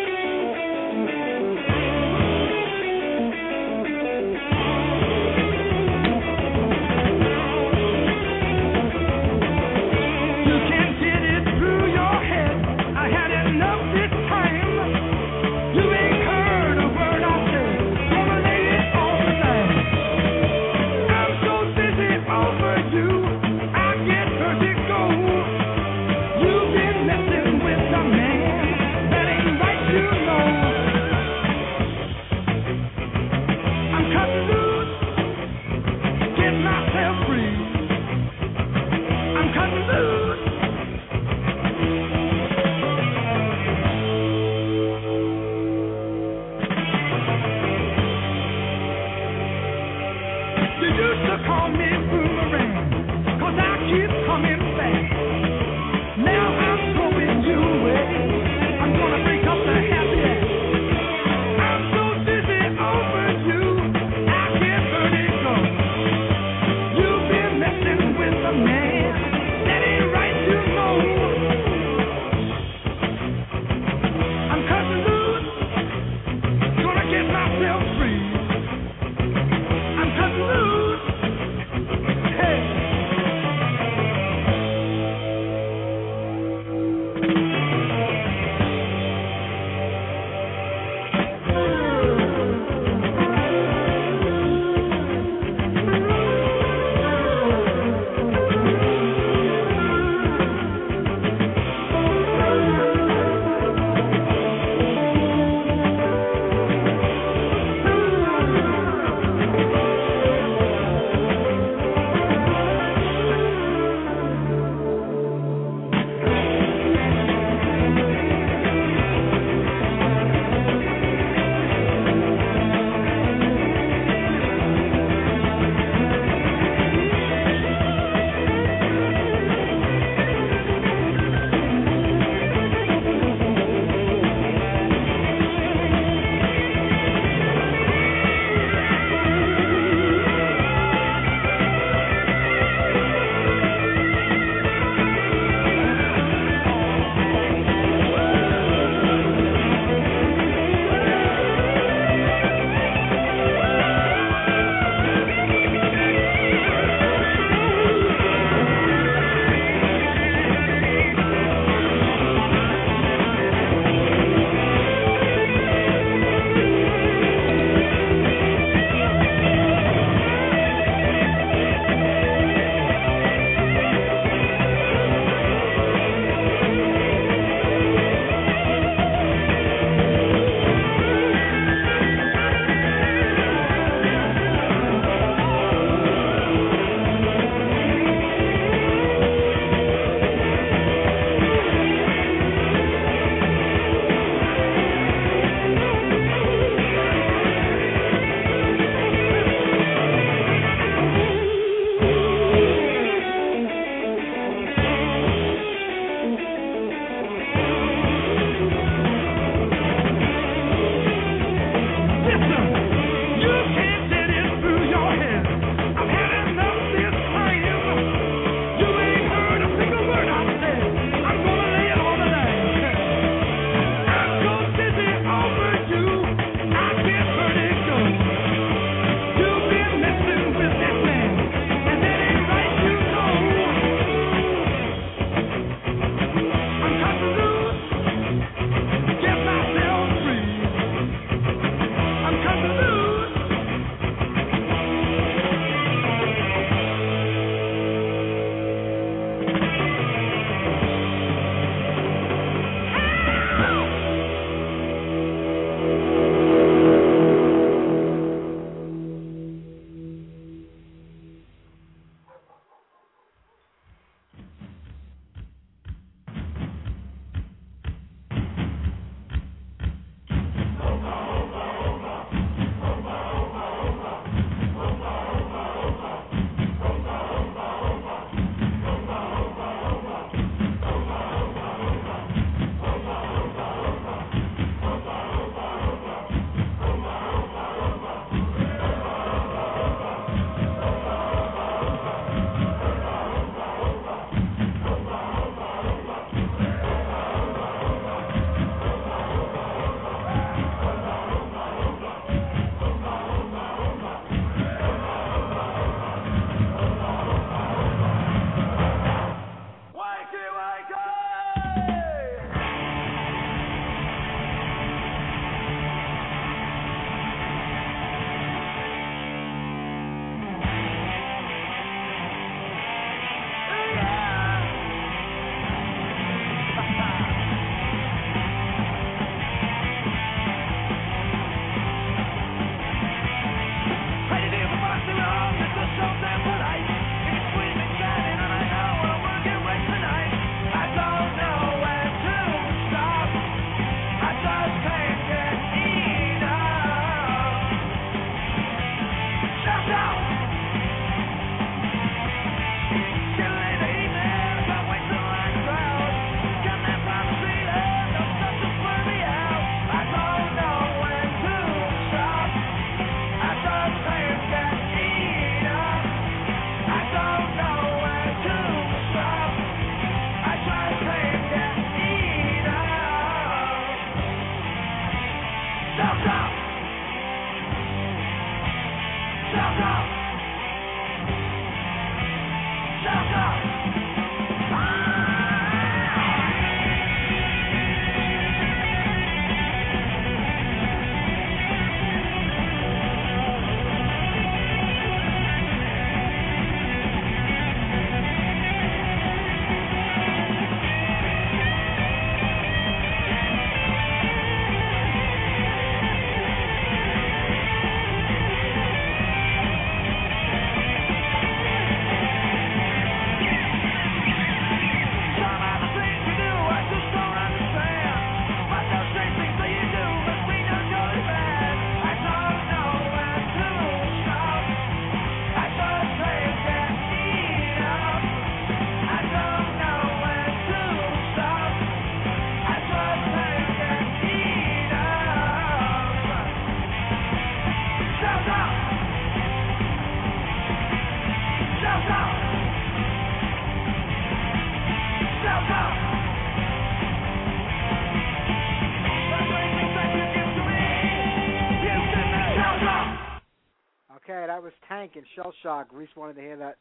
Shell Shock. Reese wanted to hear that,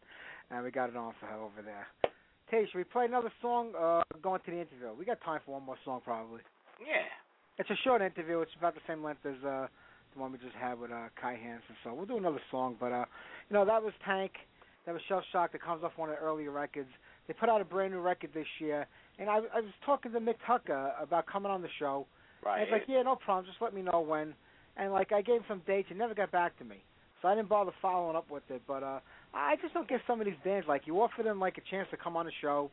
and we got it on for her over there. Tay, should we play another song? Uh, going to the interview. We got time for one more song, probably. Yeah. It's a short interview. It's about the same length as uh, the one we just had with uh, Kai Hansen. So we'll do another song. But uh, you know, that was Tank. That was Shell Shock. That comes off one of the earlier records. They put out a brand new record this year, and I, I was talking to Mick Tucker about coming on the show. Right. And it's like, yeah, no problem. Just let me know when. And like, I gave him some dates. He never got back to me, so I didn't bother following up with it. But uh, I just don't get some of these bands. Like, you offer them like a chance to come on the show,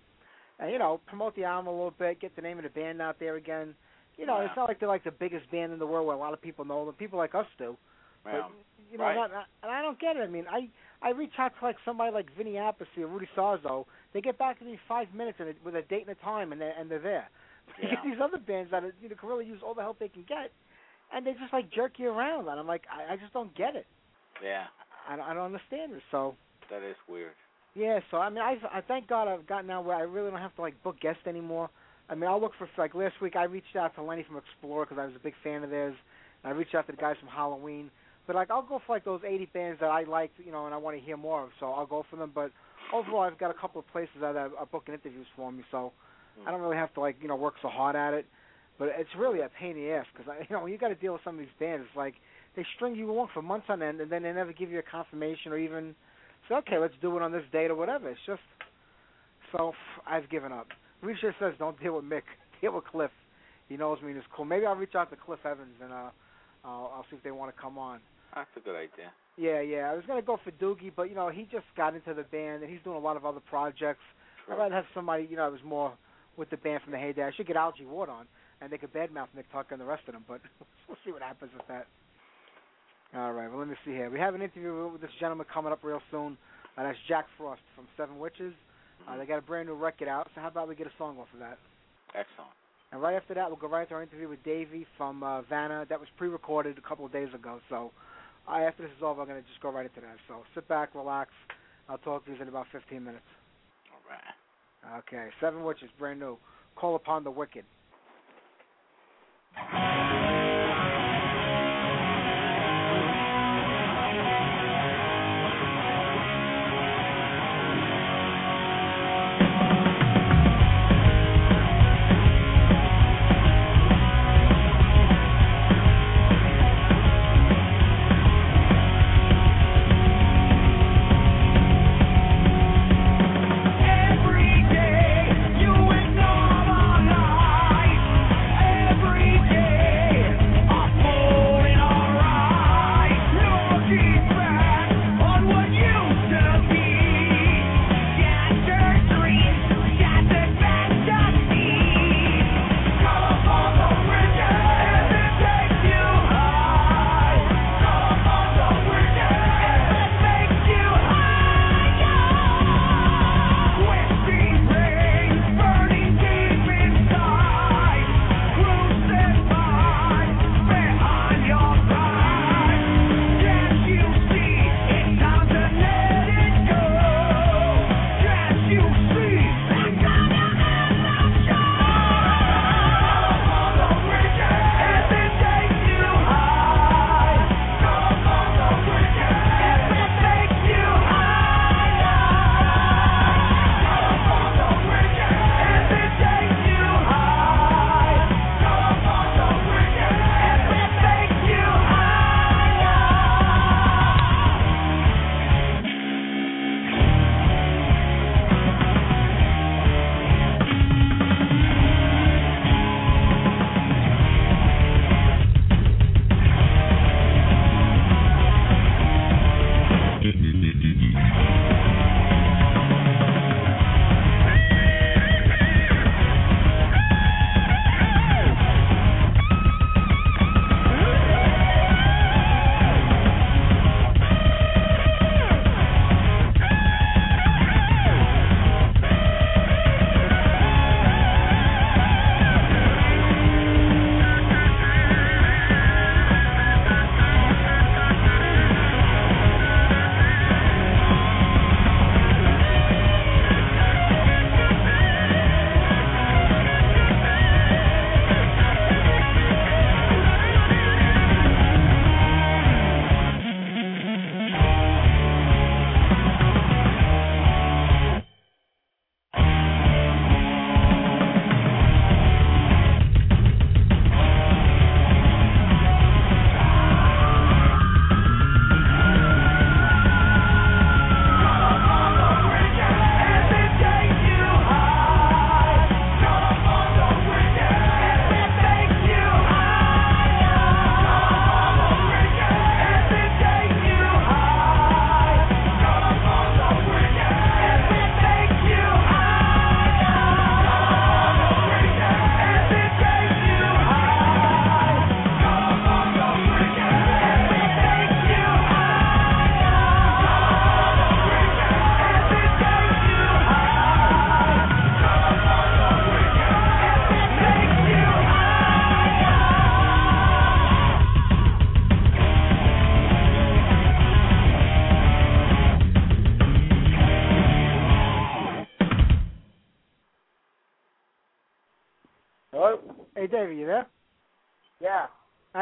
and you know, promote the album a little bit, get the name of the band out there again. You know, Yeah. it's not like they're like the biggest band in the world where a lot of people know them. People like us do. yeah. But, you know, Right. not, not, and I don't get it. I mean, I I reach out to like somebody like Vinny Appice or Rudy Sarzo. They get back to me five minutes and with a date and a time, and they're and they're there. You Yeah. get these other bands that are, you know can really use all the help they can get, and they just like jerk you around, and I'm like, I, I just don't get it. Yeah. I, I don't understand it. So That is weird. yeah, so I mean, I I thank God I've gotten now where I really don't have to like book guests anymore. I mean, I'll look for like last week I reached out to Lenny from Explorer because I was a big fan of theirs. And I reached out to the guys from Helloween, but like I'll go for like those 80 bands that I liked, you know, and I want to hear more of. So I'll go for them. But overall, I've got a couple of places that are, are booking interviews for me, so hmm. I don't really have to like you know work so hard at it. But it's really a pain in the ass because you know when you got to deal with some of these bands, it's like they string you along for months on end, and then they never give you a confirmation or even say, okay, let's do it on this date or whatever. It's just so I've given up. Reese says don't deal with Mick, deal with Cliff. He knows me and it's cool. Maybe I'll reach out to Cliff Evans and uh, I'll, I'll see if they want to come on. That's a good idea. Yeah, yeah. I was gonna go for Doogie, but you know he just got into the band and he's doing a lot of other projects. I'd rather have somebody you know that was more with the band from the heyday. I should get Algy Ward on and they could badmouth Mick Tucker and the rest of them, but we'll see what happens with that. All right, well let me see here. We have an interview with this gentleman coming up real soon. Uh, that's Jack Frost from Seven Witches. Uh, they got a brand new record out, so how about we get a song off of that? Excellent. And right after that, we'll go right to our interview with Davey from uh, Vanna. That was pre-recorded a couple of days ago. So uh, after this is over, I'm going to just go right into that. So sit back, relax. I'll talk to you in about 15 minutes. All right. Okay, Seven Witches, brand new. Call upon the wicked.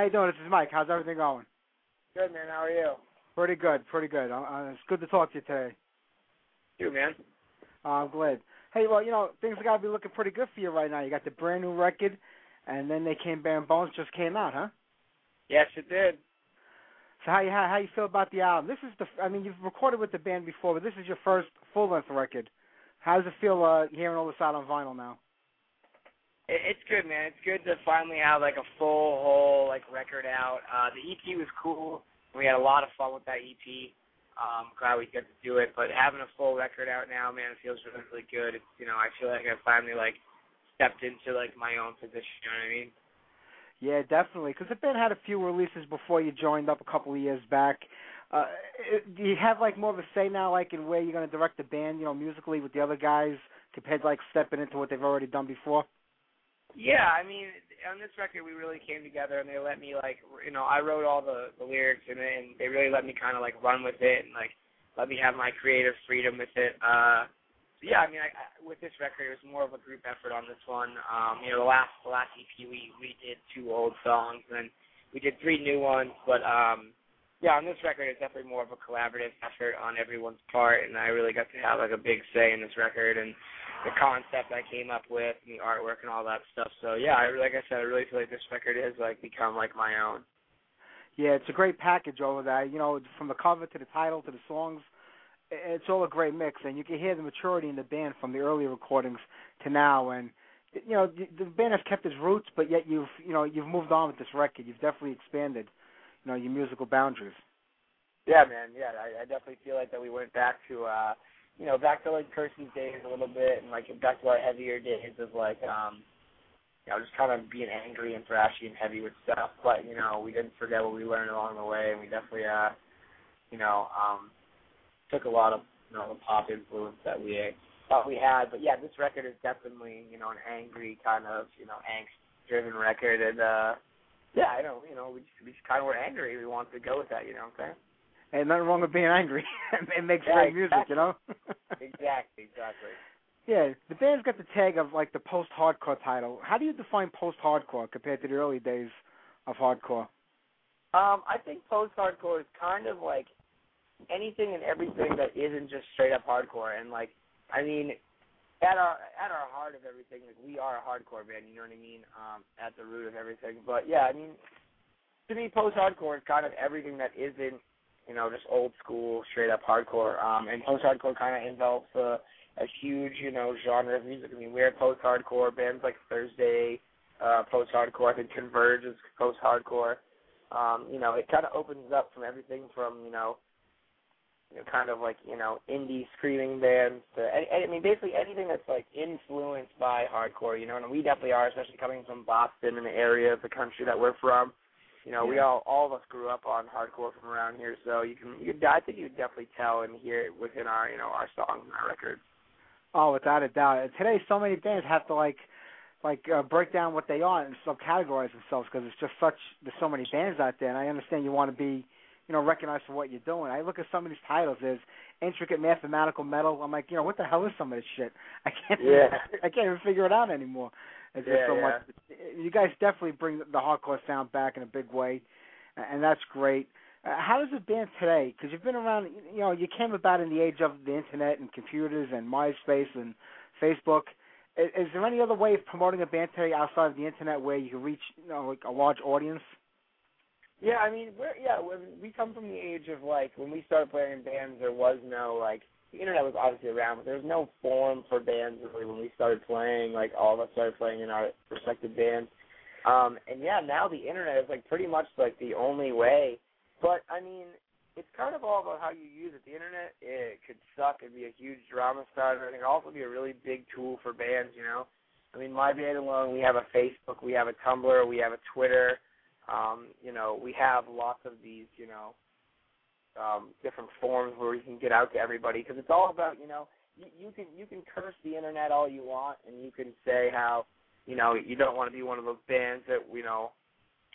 You doing? This is Mike. How's everything going? Good, man. How are you? Pretty good, pretty good. Uh, uh, it's good to talk to you today. You, man. Uh, I'm glad. Hey, well, you know, things got to be looking pretty good for you right now. You got the brand new record, and then they came Baring Bones just came out, huh? Yes, it did. So how you how, how you feel about the album? This is the I mean you've recorded with the band before, but this is your first full length record. How does it feel uh, hearing all this out on vinyl now? It, it's good, man. It's good to finally have like a full whole like record out. Uh, the EP was cool. We had a lot of fun with that EP. Um, glad we got to do it. But having a full record out now, man, it feels really, really good. It's you know I feel like I finally like stepped into like my own position. You know what I mean? Yeah, definitely. Because the band had a few releases before you joined up a couple of years back. Uh, do you have like more of a say now, like in where you're going to direct the band, you know, musically with the other guys, compared to like stepping into what they've already done before? Yeah, I mean, on this record we really came together and they let me like, you know, I wrote all the the lyrics and they really let me kind of like run with it and like let me have my creative freedom with it. Uh, so yeah, I mean, I, I, with this record it was more of a group effort on this one. Um, you know, the last the last EP we we did two old songs and we did three new ones, but um, yeah, on this record it's definitely more of a collaborative effort on everyone's part, and I really got to have like a big say in this record and the concept I came up with and the artwork and all that stuff. So yeah, I like I said, I really feel like this record has like become like my own. Yeah, it's a great package over there. You know, from the cover to the title to the songs, it's all a great mix, and you can hear the maturity in the band from the early recordings to now. And you know, the, the band has kept its roots, but yet you've you know you've moved on with this record. You've definitely expanded, you know, your musical boundaries. Yeah, man. Yeah, I, I definitely feel like that we went back to uh you know, back to like Kirsten's days a little bit and like back to our heavier days of like um you know, just kind of being angry and thrashy and heavy with stuff. But, you know, we didn't forget what we learned along the way and we definitely uh you know, um took a lot of you know, the pop influence that we thought we had. But yeah, this record is definitely, you know, an angry kind of, you know, angst driven record and uh yeah, I know, you know, we just, we just kind of were angry. We wanted to go with that, you know what I'm saying? And nothing wrong with being angry. it makes Yeah, great music, you know. Exactly, exactly. Yeah, the band's got the tag of like the post-hardcore title. How do you define post-hardcore compared to the early days of hardcore? Um, I think post hardcore is kind of like anything and everything that isn't just straight up hardcore. And like, I mean, at our at our heart of everything, like we are a hardcore band. You know what I mean? Um, at the root of everything. But yeah, I mean, to me, post hardcore is kind of everything that isn't, you know, just old school straight up hardcore. Um, and post hardcore kind of envelops a a huge, you know, genre of music. I mean, we're post hardcore bands like Thursday, uh, post hardcore. I think Converge is post hardcore. Um, you know, it kind of opens up from everything from you know, you know, kind of like you know, indie screaming bands to I, I mean, basically anything that's like influenced by hardcore. You know, and we definitely are, especially coming from Boston and the area of the country that we're from. You know, we all all of us grew up on hardcore from around here, so you can you I think you would definitely tell and hear it within our you know our songs and our records. Oh, without a doubt. And Today, so many bands have to like, like uh, break down what they are and subcategorize themselves because it's just such. There's so many bands out there, and I understand you want to be, you know, recognized for what you're doing. I look at some of these titles. There's intricate mathematical metal. I'm like, you know, what the hell is some of this shit? I can't. Yeah. I can't even figure it out anymore. It's just Yeah, so yeah. much. You guys definitely bring the hardcore sound back in a big way, and that's great. Uh, how does the band today? Because you've been around, you know, you came about in the age of the internet and computers and MySpace and Facebook. Is, is there any other way of promoting a band today outside of the internet where you can reach, you know, like a large audience? Yeah, I mean, we're yeah, when we come from the age of like when we started playing in bands, there was no like the internet was obviously around, but there was no forum for bands really when we started playing. Like all of us started playing in our respective bands, um, and yeah, now the internet is like pretty much like the only way. But I mean, it's kind of all about how you use it. The internet it could suck and be a huge drama starter, and it can also be a really big tool for bands. You know, I mean, my band alone, we have a Facebook, we have a Tumblr, we have a Twitter um, you know, we have lots of these, you know, um, different forms where we can get out to everybody because it's all about, you know, you, you can you can curse the internet all you want and you can say how, you know, you don't want to be one of those bands that you know,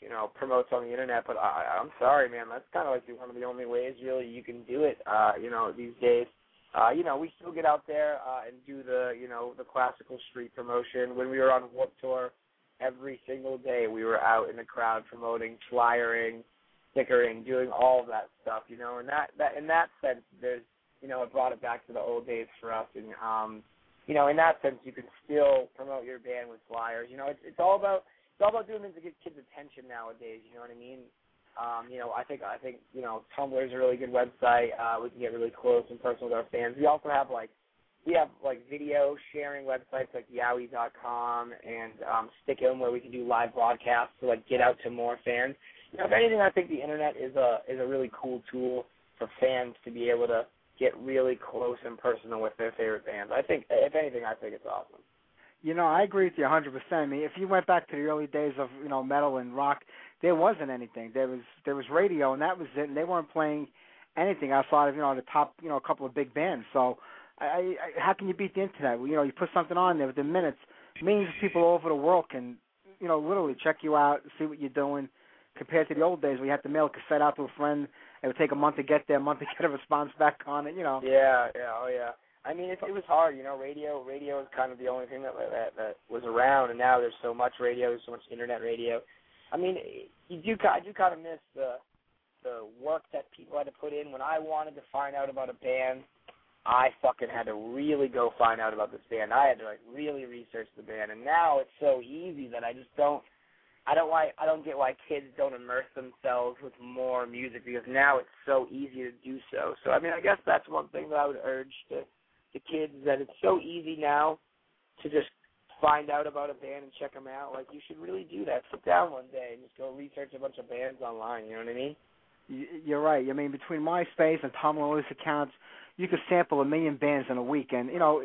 you know, promotes on the internet. But I, I'm sorry, man, that's kind of like one of the only ways really you can do it. Uh, you know, these days. Uh, you know, we still get out there uh, and do the, you know, the classical street promotion. When we were on Warped Tour, every single day we were out in the crowd promoting, flyering, stickering, doing all of that stuff, you know, and that that in that sense there's you know, it brought it back to the old days for us and um you know, in that sense you can still promote your band with flyers. You know, it's it's all about it's all about doing things to get kids' attention nowadays, you know what I mean? Um, you know, I think I think, you know, Tumblr's a really good website. Uh we can get really close and personal with our fans. We also have like we have like video sharing websites like Yowie.com and um, Stickam where we can do live broadcasts to like get out to more fans. You know, if anything, I think the internet is a is a really cool tool for fans to be able to get really close and personal with their favorite bands. I think, if anything, I think it's awesome. You know, I agree with you 100%. I mean, if you went back to the early days of you know metal and rock, there wasn't anything. There was there was radio, and that was it. And they weren't playing anything outside of you know the top you know a couple of big bands. So, I, I how can you beat the internet? You know, you put something on there within minutes. Millions of people all over the world can you know literally check you out, see what you're doing. Compared to the old days, where you had to mail a cassette out to a friend, it would take a month to get there, a month to get a response back on it. You know. Yeah, yeah, oh yeah. I mean, it, it was hard, you know. Radio, radio is kind of the only thing that, that that was around, and now there's so much radio, there's so much internet radio. I mean, you do, I do kind of miss the the work that people had to put in. When I wanted to find out about a band, I fucking had to really go find out about this band. I had to like really research the band, and now it's so easy that I just don't. I don't why I don't get why kids don't immerse themselves with more music because now it's so easy to do so. So I mean, I guess that's one thing that I would urge to to kids that it's so easy now to just find out about a band and check them out. Like you should really do that. Sit down one day and just go research a bunch of bands online. You know what I mean? You're right. I mean, between MySpace and Tumblr accounts, you could sample a million bands in a week, and you know,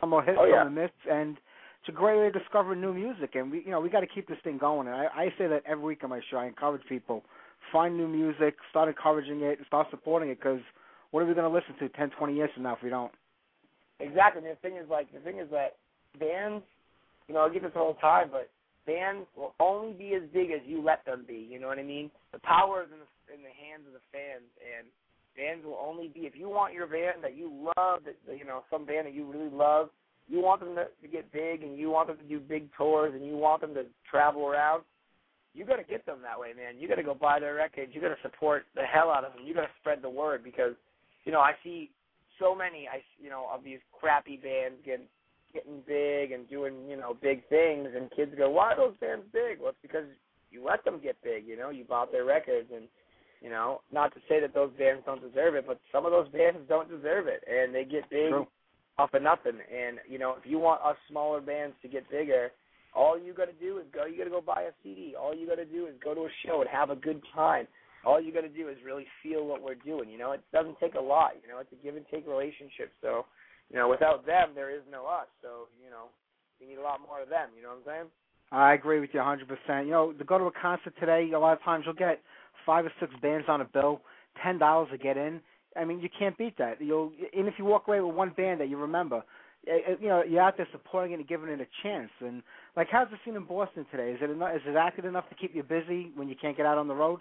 some are hits, Oh, yeah. some are myths, and it's a great way to discover new music. And we, you know, we got to keep this thing going. And I, I say that every week on my show. I encourage people find new music, start encouraging it, and start supporting it. Because what are we going to listen to 10, 20 years from now if we don't? Exactly. The thing is, like, the thing is that bands, you know, I get this all the time, but bands will only be as big as you let them be. You know what I mean? The power is in the, in the hands of the fans, and bands will only be if you want your band that you love, that you know, some band that you really love, you want them to, to get big, and you want them to do big tours, and you want them to travel around. You got to get them that way, man. You got to go buy their records. You got to support the hell out of them. You got to spread the word because, you know, I see so many, I you know, of these crappy bands getting getting big and doing you know big things, and kids go, "Why are those bands big?" Well, it's because you let them get big. You know, you bought their records, and you know, not to say that those bands don't deserve it, but some of those bands don't deserve it, and they get big True. Off of nothing. And you know, if you want us smaller bands to get bigger, all you got to do is go. You got to go buy a CD. All you got to do is go to a show and have a good time. All you got to do is really feel what we're doing. You know, it doesn't take a lot. You know, it's a give and take relationship. So, you know, without them, there is no us. So, you know, we need a lot more of them. You know what I'm saying? I agree with you 100%. You know, to go to a concert today, a lot of times you'll get five or six bands on a bill, ten dollars to get in. I mean, you can't beat that. You'll even if you walk away with one band that you remember, eh, eh, you know, you're out there supporting it and giving it a chance. And like, how's the scene in Boston today? Is it enough, is it active enough to keep you busy when you can't get out on the road?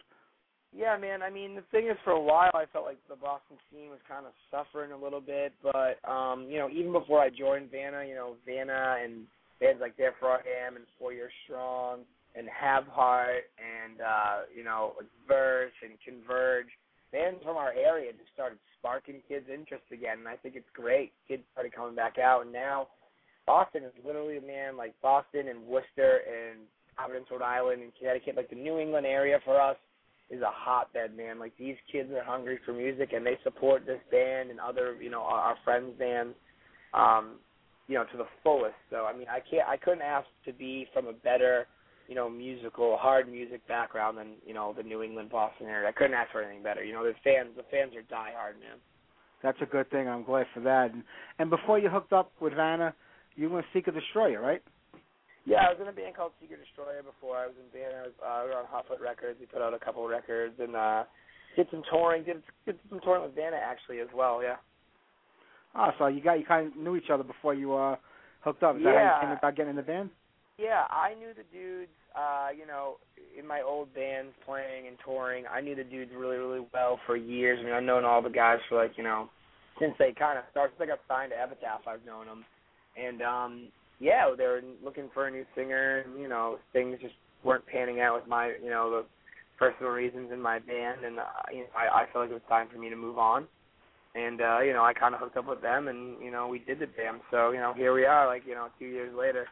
Yeah, man. I mean, the thing is, for a while, I felt like the Boston scene was kind of suffering a little bit. But um, you know, even before I joined Vanna, you know, Vanna and bands like There For Am and Four Years Strong and Have Heart and uh, you know, Verse and Converge, bands from our area just started sparking kids' interest again, and I think it's great. Kids started coming back out, and now Boston is literally, man, like Boston and Worcester and Providence, Rhode Island, and Connecticut, like the New England area for us is a hotbed, man. Like these kids are hungry for music and they support this band and other, you know, our, our friends' bands, um, you know, to the fullest. So I mean, I can't, I couldn't ask to be from a better, you know, musical, hard music background than you know the New England, Boston area. I couldn't ask for anything better. You know, the fans, the fans are diehard, man. That's a good thing. I'm glad for that. And, and before you hooked up with Vanna, you were Seeker Destroyer, right? Yeah, I was in a band called Secret Destroyer before. I was in band. I was uh, we were on Hotfoot Records. We put out a couple of records and uh, did some touring. Did, did some touring with Vanna actually as well. Yeah. Oh, so you got you kind of knew each other before you uh hooked up. Is that how you came about getting in the band? Yeah, I knew the dudes. Uh, you know, in my old bands playing and touring, I knew the dudes really, really well for years. I mean, I've known all the guys for like you know, since they kind of started. Since I got signed to Epitaph, I've known them, and um, yeah, they were looking for a new singer, and you know, things just weren't panning out with my, you know, the personal reasons in my band, and uh, you know, I, I felt like it was time for me to move on. And uh, you know, I kind of hooked up with them, and you know, we did the jam. So you know, here we are, like you know, two years later.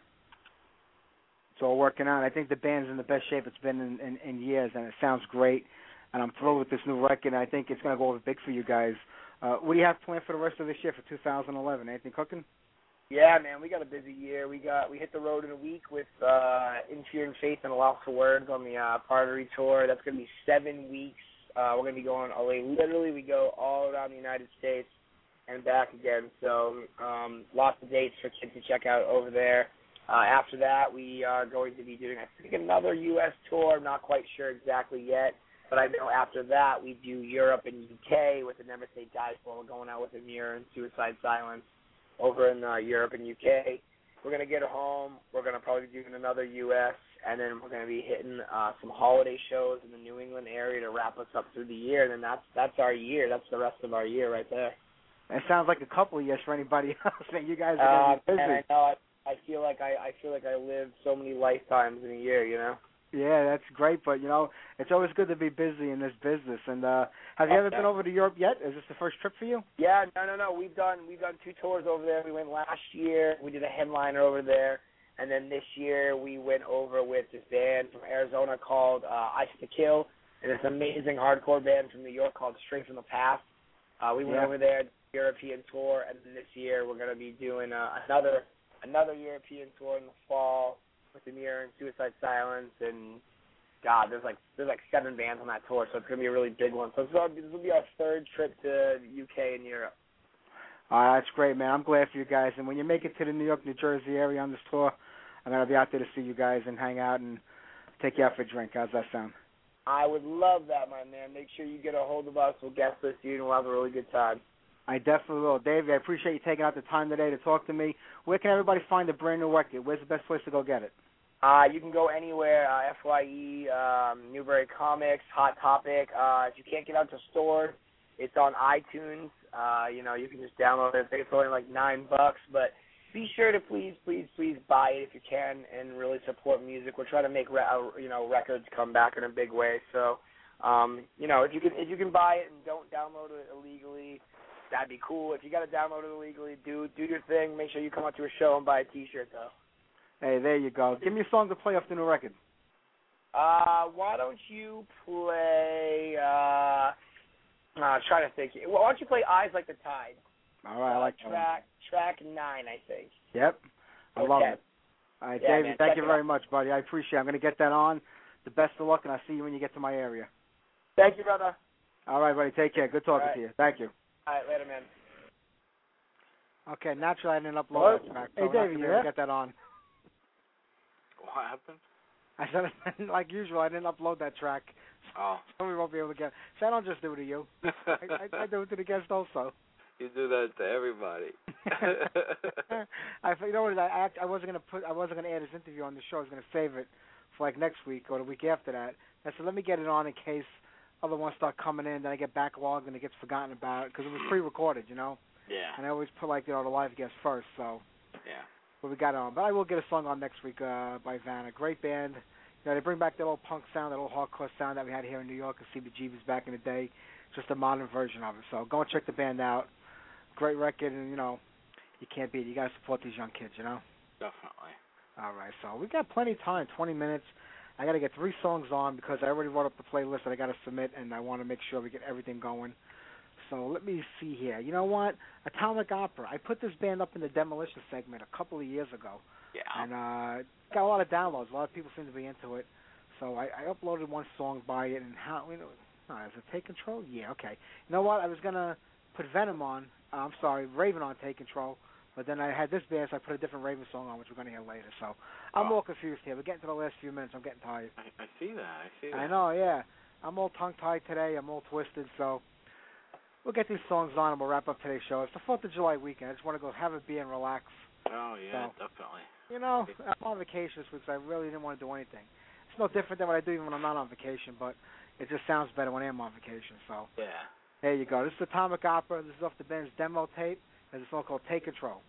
It's all working out. I think the band's in the best shape it's been in, in, in years, and it sounds great. And I'm thrilled with this new record. And I think it's going to go over big for you guys. Uh, what do you have planned for the rest of this year for 2011? Anything cooking? Yeah, man, we got a busy year. We got we hit the road in a week with uh In Fear and Faith and a Loss for Words on the uh Partery tour. That's gonna be seven weeks. Uh we're gonna be going away literally we go all around the United States and back again. So um lots of dates for kids to check out over there. Uh after that we are going to be doing I think another US tour, I'm not quite sure exactly yet. But I know after that we do Europe and UK with the Never Say Die tour. We're going out with Emmure and Suicide Silence over in uh, Europe and UK. We're gonna get home. We're gonna probably do another US, and then we're gonna be hitting uh, some holiday shows in the New England area to wrap us up through the year. And then that's that's our year. That's the rest of our year right there. It sounds like a couple of years for anybody else. And you guys Uh, are going to be and busy. I know I, I feel like I I feel like I live so many lifetimes in a year. You know. Yeah, that's great. But you know, it's always good to be busy in this business. And uh have you ever been over to Europe yet? Is this the first trip for you? Yeah, no, no, no. We've done we've done two tours over there. We went last year. We did a headliner over there, and then this year we went over with this band from Arizona called uh, Eyes Set to Kill, and this amazing hardcore band from New York called Stray from the Path. Uh, we went Yeah. over there European tour, and then this year we're going to be doing uh, another another European tour in the fall with the Emmure and Suicide Silence and God, there's like there's like seven bands on that tour, so it's gonna be a really big one. So this will be, this will be our third trip to the UK and Europe. Uh, that's great, man. I'm glad for you guys. And when you make it to the New York, New Jersey area on this tour, I'm gonna be out there to see you guys and hang out and take you out for a drink. How's that sound? I would love that, my man. Make sure you get a hold of us. We'll guest list you, and we'll have a really good time. I definitely will. Dave, I appreciate you taking out the time today to talk to me. Where can everybody find the brand new record? Where's the best place to go get it? Uh, you can go anywhere, uh, FYE, um, Newbury Comics, Hot Topic. Uh, if you can't get out to stores, it's on iTunes. Uh, you know, you can just download it. It's only like nine bucks, but be sure to please, please, please buy it if you can, and really support music. We're trying to make re- uh, you know records come back in a big way. So, um, you know, if you can if you can buy it and don't download it illegally, that'd be cool. If you got to download it illegally, do do your thing. Make sure you come out to a show and buy a T-shirt though. Hey, there you go. Give me a song to play off the new record. Uh, why don't you play? Uh, uh, trying to think. Why don't you play "Eyes Like the Tide"? All right, I Uh, like that one. track track nine, I think. Yep. I love it. All right, Yeah, David, man, thank you very out. much, buddy. I appreciate it. I'm going to get that on. The best of luck, and I'll see you when you get to my area. Thank you, brother. All right, buddy. Take care. Good talking right. to you. Thank you. All right, later, man. Okay, naturally I didn't upload Hello? that track, Hey, so we're David, gonna you be able there? to get that on. What happened? I said, like usual, I didn't upload that track, Oh. so we won't be able to get. So I don't just do it to you. I, I, I do it to the guest also. You do that to everybody. I, you know what? I act, I wasn't gonna put, I wasn't gonna add his interview on the show. I was gonna save it for like next week or the week after that. I said, let me get it on in case other ones start coming in, then I get backlogged and it gets forgotten about because it was pre-recorded, you know. yeah. And I always put like you know the live guests first, so. Yeah. But we got it on. But I will get a song on next week uh, by Vanna. Great band. You know, they bring back that old punk sound, that old hardcore sound that we had here in New York at CBGB's back in the day. Just a modern version of it. So go and check the band out. Great record, and you know, you can't beat it. You got to support these young kids, you know. Definitely. All right, so we got plenty of time, 20 minutes. I got to get three songs on because I already wrote up the playlist that I got to submit, and I want to make sure we get everything going. So let me see here. You know what? Atomic Opera. I put this band up in the demolition segment a couple of years ago, Yeah. and uh, got a lot of downloads. A lot of people seem to be into it. So I, I uploaded one song by it, and how you know, oh, does it take control? Yeah, okay. You know what? I was gonna put Venom on. Uh, I'm sorry, Raven on Take Control. But then I had this band, so I put a different Raven song on, which we're to hear later. So I'm all confused here. We're getting to the last few minutes. I'm getting tired. I, I see that. I see that. I know, yeah. I'm all tongue-tied today. I'm all twisted. So we'll get these songs on, and we'll wrap up today's show. It's the 4th of July weekend. I just want to go have a beer and relax. Oh yeah, So- definitely. You know, I'm on vacation this week, so I really didn't want to do anything. It's no different than what I do even when I'm not on vacation, but it just sounds better when I am on vacation. So Yeah. there you go. This is Atomic Opera. This is off the band's demo tape. There's a song called Take Control.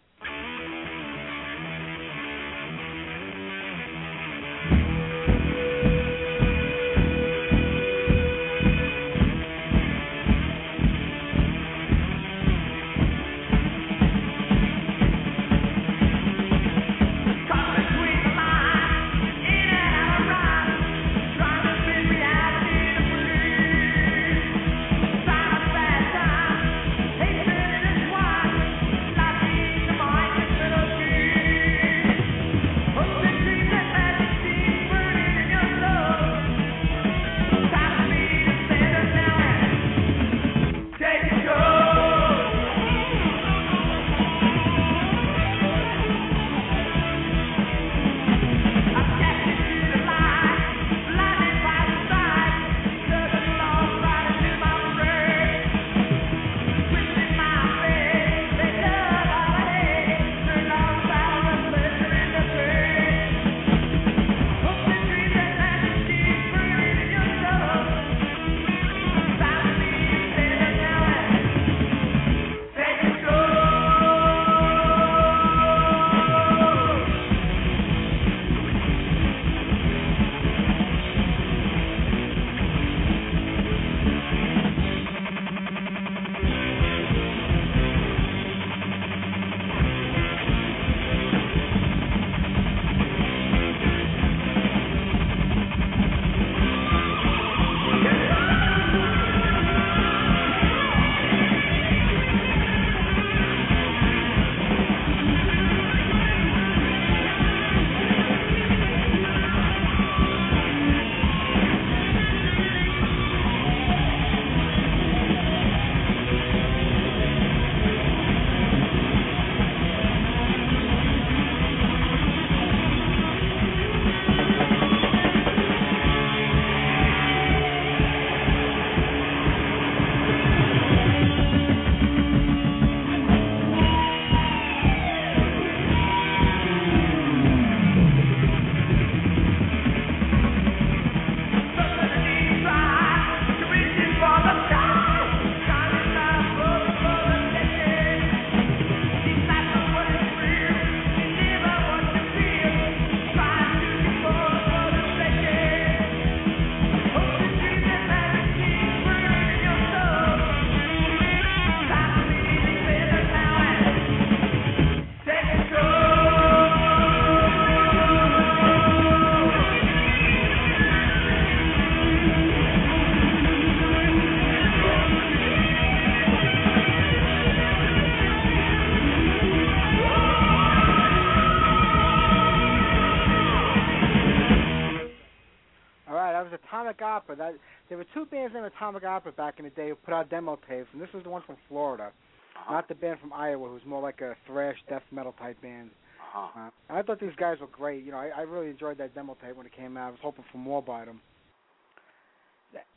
Opera. That there were two bands named Atomic Opera back in the day who put out demo tapes, and this was the one from Florida, Uh-huh. not the band from Iowa, who's more like a thrash death metal type band. Uh-huh. Uh, and I thought these guys were great. You know, I, I really enjoyed that demo tape when it came out. I was hoping for more by them.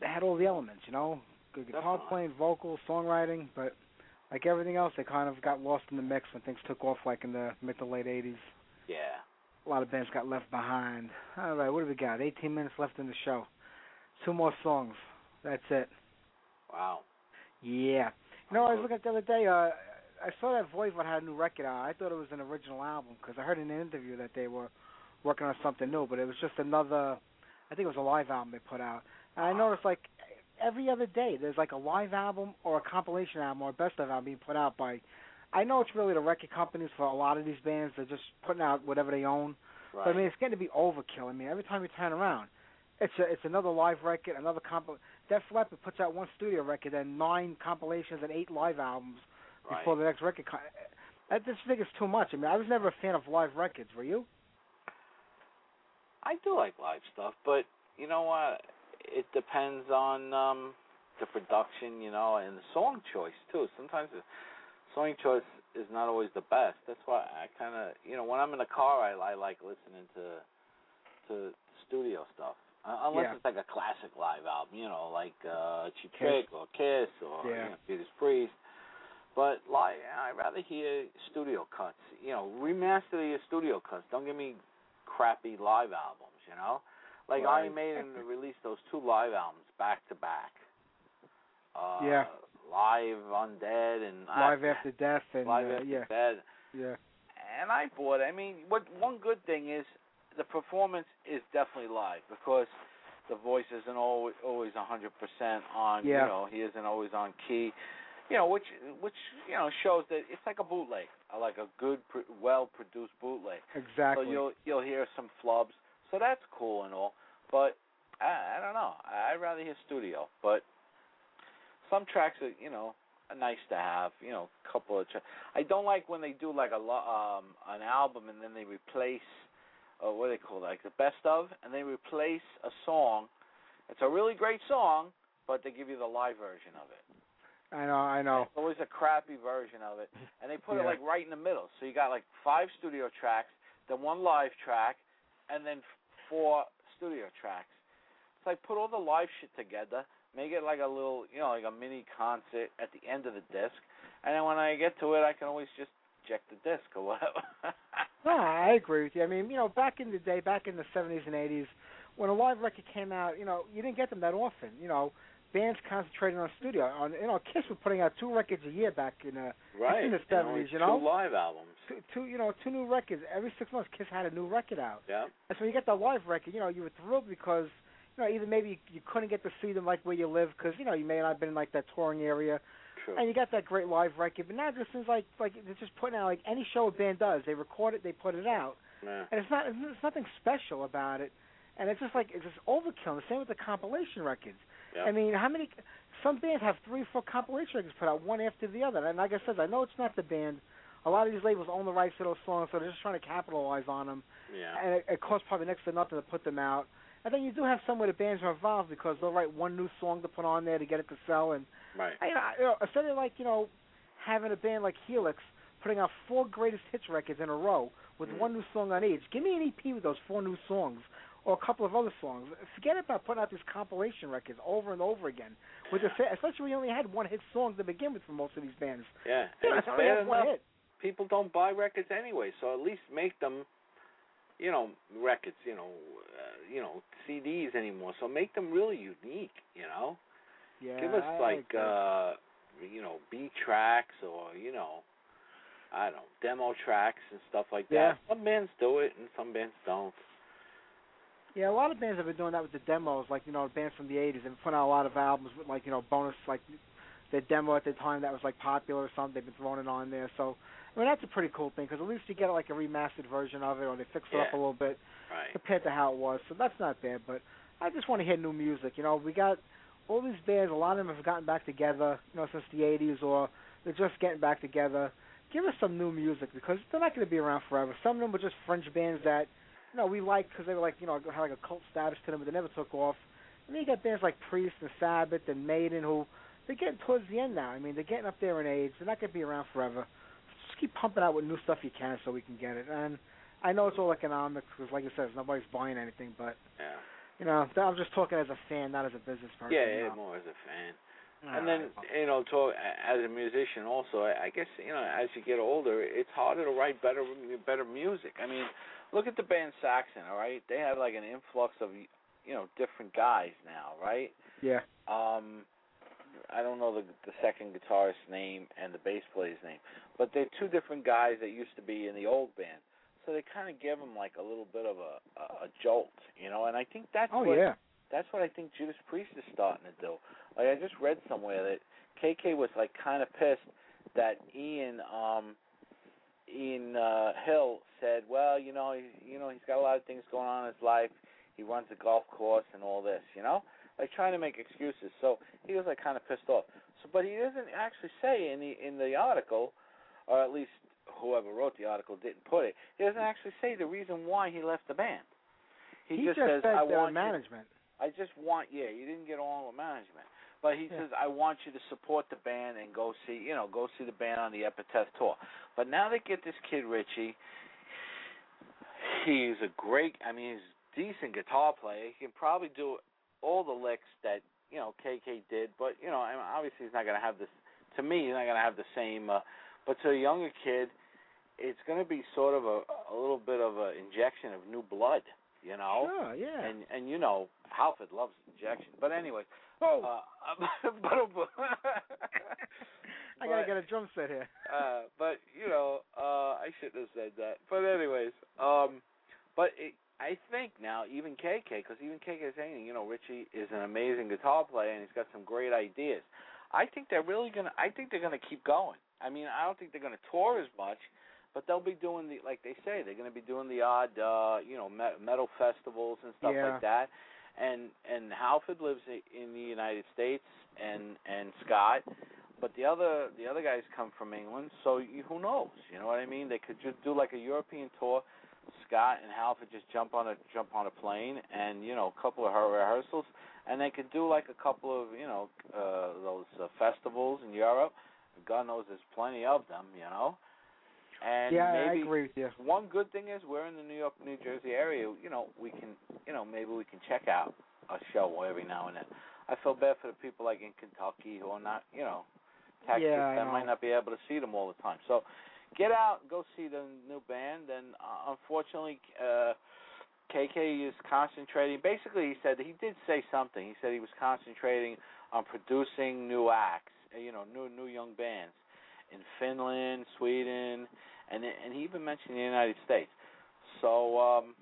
They, had all the elements, you know, good guitar Definitely. playing, vocals, songwriting, but like everything else, they kind of got lost in the mix when things took off, like in the mid to late '80s. Yeah. A lot of bands got left behind. All right, what do we got? 18 minutes left in the show. Two more songs. That's it. Wow. Yeah. You know, I was looking at the other day. Uh, I saw that Voivod had a new record out. I thought it was an original album because I heard in an interview that they were working on something new, but it was just another. I think it was a live album they put out. And I noticed like every other day there's like a live album or a compilation album or a best of album being put out by. I know it's really the record companies for a lot of these bands. They're just putting out whatever they own. Right. But I mean, it's getting to be overkill. I mean, every time you turn around, it's a, it's another live record, another comp. Def Leppard puts out one studio record and nine compilations and eight live albums right. before the next record. Co- I just think it's too much. I mean, I was never a fan of live records. Were you? I do like live stuff, but you know what? It depends on um the production, you know, and the song choice too. Sometimes the song choice is not always the best. That's why I kind of, you know, when I'm in the car, I, I like listening to to studio stuff. Uh, unless Yeah. it's like a classic live album, you know, like uh Cheap Trick or Kiss or Yeah. you know, Judas Priest. But like, I'd rather hear studio cuts. You know, remaster your studio cuts. Don't give me crappy live albums. You know, like Right. Iron Maiden released those two live albums back to back. Uh, Yeah. Live Undead and Live I, After Death and Live uh, After yeah, Dead. yeah, And I bought. it. I mean, what one good thing is the performance is definitely live because the voice isn't always always a hundred percent on. Yeah. You know, he isn't always on key. You know, which which you know shows that it's like a bootleg, uh, like a good, well produced bootleg. exactly. So you'll you'll hear some flubs. So that's cool and all, but I, I don't know. I'd rather hear studio. But some tracks are you know nice to have. You know, a couple of. Tra- I don't like when they do like a lo- um an album and then they replace, uh, what do they call it, like the best of, and they replace a song. It's a really great song, but they give you the live version of it. I know, I know. It's always a crappy version of it, and they put it like right in the middle. So you got like five studio tracks, then one live track, and then four studio tracks. It's like put all the live shit together, make it like a little, you know, like a mini concert at the end of the disc, and then when I get to it, I can always just check the disc or whatever. No, I agree with you. I mean, you know, back in the day, back in the seventies and eighties, when a live record came out, you know, you didn't get them that often. You know, bands concentrating on studio. On you know, Kiss was putting out two records a year back in uh right. in the you know, 70s, you know? two live albums. two, two you know two new records every six months. Kiss had a new record out. Yeah. And so you get the live record, you know, you were thrilled because you know either maybe you, you couldn't get to see them like where you live because you know you may not have been in like that touring area, True. and you got that great live record. But now it just seems like like they're just putting out like any show a band does, they record it, they put it out, yeah. and it's not it's nothing special about it, and it's just like it's just overkill. The same with the compilation records. Yeah. I mean, how many? Some bands have three, four compilation records put out one after the other. And like I said, I know it's not the band. A lot of these labels own the rights to those songs, so they're just trying to capitalize on them. yeah. And it, it costs probably next to nothing to put them out. And then you do have some where the bands are involved because they'll write one new song to put on there to get it to sell. And right. I, you know, you know, instead of like you know having a band like Helix putting out four greatest hits records in a row with Mm. one new song on each, give me an EP with those four new songs or a couple of other songs. Forget about putting out these compilation records over and over again. With the sa- especially when you only had one hit song to begin with for most of these bands. Yeah. Yeah, And it's bad enough hit. people don't buy records anyway, so at least make them, you know, records, you know, uh, you know, CDs anymore. So make them really unique, you know. Yeah, Give us I- like agree. uh you know, B tracks or, you know, I don't know, demo tracks and stuff like Yeah. that. Some bands do it and some bands don't. Yeah, a lot of bands have been doing that with the demos, like you know, bands from the '80s. They've put out a lot of albums with like you know bonus, like the demo at the time that was like popular or something. They've been throwing it on there. So, I mean, that's a pretty cool thing because at least you get like a remastered version of it, or they fix it up a little bit Right. compared to how it was. So that's not bad. But I just want to hear new music. You know, we got all these bands. A lot of them have gotten back together, you know, since the '80s, or they're just getting back together. Give us some new music because they're not going to be around forever. Some of them were just fringe bands that you know we liked because they were like you know had like a cult status to them, but they never took off. And then you got bands like Priest and Sabbath and Maiden who they're getting towards the end now. I mean they're getting up there in age. They're not going to be around forever. Just keep pumping out with new stuff you can so we can get it. And I know it's all economics because like I said, nobody's buying anything, but Yeah. you know I'm just talking as a fan, not as a business person. Yeah, you yeah, know. more as a fan. All and then you know, to, as a musician, also, I, I guess you know, as you get older, it's harder to write better, better music. I mean, look at the band Saxon. All right, they have like an influx of you know different guys now, right? yeah, Um, I don't know the the second guitarist's name and the bass player's name, but they're two different guys that used to be in the old band. So they kind of give them like a little bit of a, a a jolt, you know. And I think that's oh what yeah, that's what I think Judas Priest is starting to do. Like I just read somewhere that KK was like kind of pissed that Ian um Ian uh Hill said, "Well, you know, he, you know, he's got a lot of things going on in his life. He runs a golf course and all this, you know, like trying to make excuses." So he was like kind of pissed off. So, but he doesn't actually say in the in the article, or at least whoever wrote the article didn't put it. He doesn't actually say the reason why he left the band. He, he just, just says, "I want you management. I just want yeah, you didn't get along with management. But he Yeah. says I want you to support the band and go see you know, go see the band on the Epitaph tour. But now they get this kid Richie. He's a great I mean he's a decent guitar player. He can probably do all the licks that, you know, KK did, but you know, obviously he's not gonna have this to me he's not gonna have the same uh but to a younger kid it's gonna be sort of a a little bit of a injection of new blood, you know? Sure, yeah. and and you know Halford loves injection. But anyway, oh, uh, but, I gotta get a drum set here. uh, but you know, uh, I shouldn't have said that. But anyways, um, but it, I think now even KK, because even KK is saying, you know, Richie is an amazing guitar player and he's got some great ideas. I think they're really gonna. I think they're gonna keep going. I mean, I don't think they're gonna tour as much, but they'll be doing the like they say they're going to be doing the odd uh you know me- metal festivals and stuff Yeah. like that and and Halford lives in the United States and and Scott but the other the other guys come from England so you, who knows you know what I mean they could just do like a European tour Scott and Halford just jump on a jump on a plane and you know a couple of her rehearsals and they could do like a couple of you know uh those uh, festivals in Europe God knows there's plenty of them you know and yeah, maybe I agree with you. one good thing is we're in the New York, New Jersey area. You know, we can, you know, maybe we can check out a show every now and then. I feel bad for the people like in Kentucky who are not, you know, Texas Yeah, I that might not be able to see them all the time. So, get out, and go see the new band. And uh, unfortunately, uh, KK is concentrating. Basically, he said he did say something. He said he was concentrating on producing new acts, uh, you know, new new young bands in Finland, Sweden, and and he even mentioned the United States. So um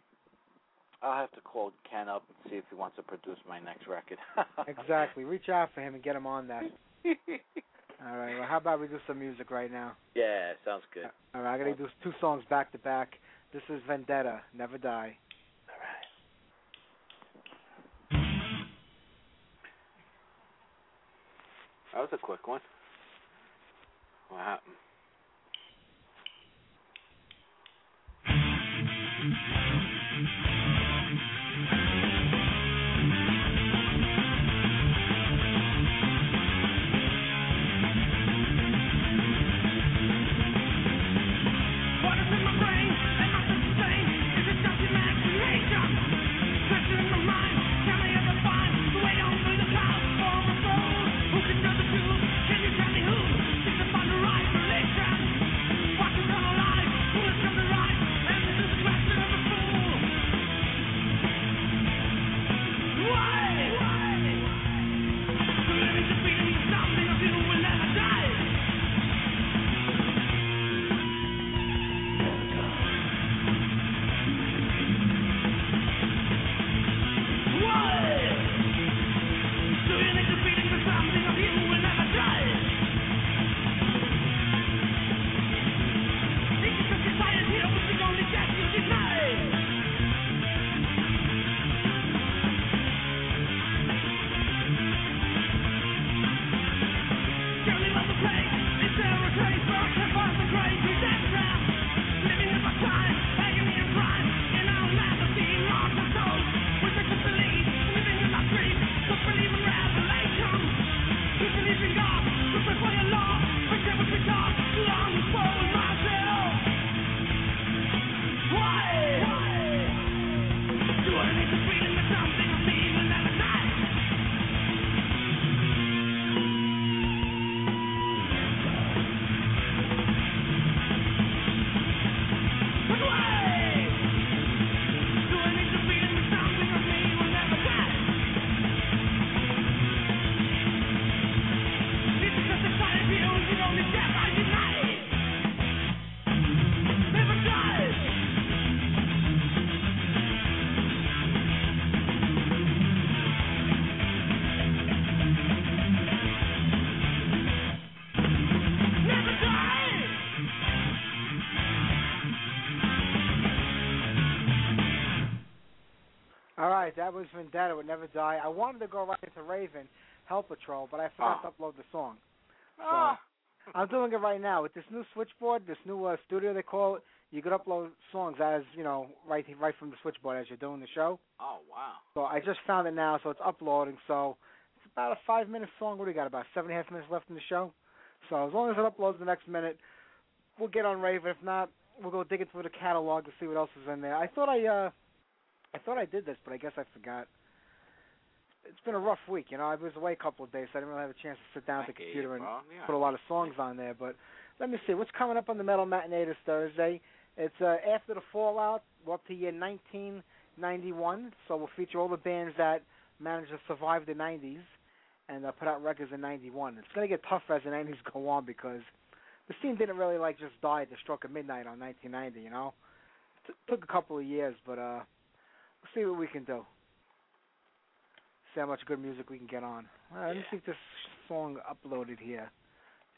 I'll have to call Ken up and see if he wants to produce my next record. exactly. Reach out for him and get him on that. All right. Well, how about we do some music right now? yeah, sounds good. Uh, all right. I gotta do two songs back to back. This is Vendetta, Never Die. All right. That was a quick one. What happened? That was Vendetta would never die. I wanted to go right into Raven, Hell Patrol, but I forgot Oh. to upload the song. Ah. I'm doing it right now with this new switchboard, this new uh, studio they call it. You could upload songs as you know, right right from the switchboard as you're doing the show. Oh wow. So I just found it now, so it's uploading. So it's about a five minute song. What do we got? About seven and a half minutes left in the show. So as long as it uploads the next minute, we'll get on Raven. If not, we'll go digging through the catalog to see what else is in there. I thought I uh I thought I did this, but I guess I forgot. It's been a rough week, you know. I was away a couple of days, so I didn't really have a chance to sit down at the computer and. Yeah. put a lot of songs on there. But let me see what's coming up on the Metal Matinee this Thursday. It's uh, after the Fallout. We're up to year 1991, so we'll feature all the bands that managed to survive the 90s and uh, put out records in 91. It's going to get tougher as the 90s go on because the scene didn't really like just die at the stroke of midnight on 1990. You know, T- took a couple of years, but uh, see what we can do. See how much good music we can get on. Let me Yeah. see if this song uploaded here.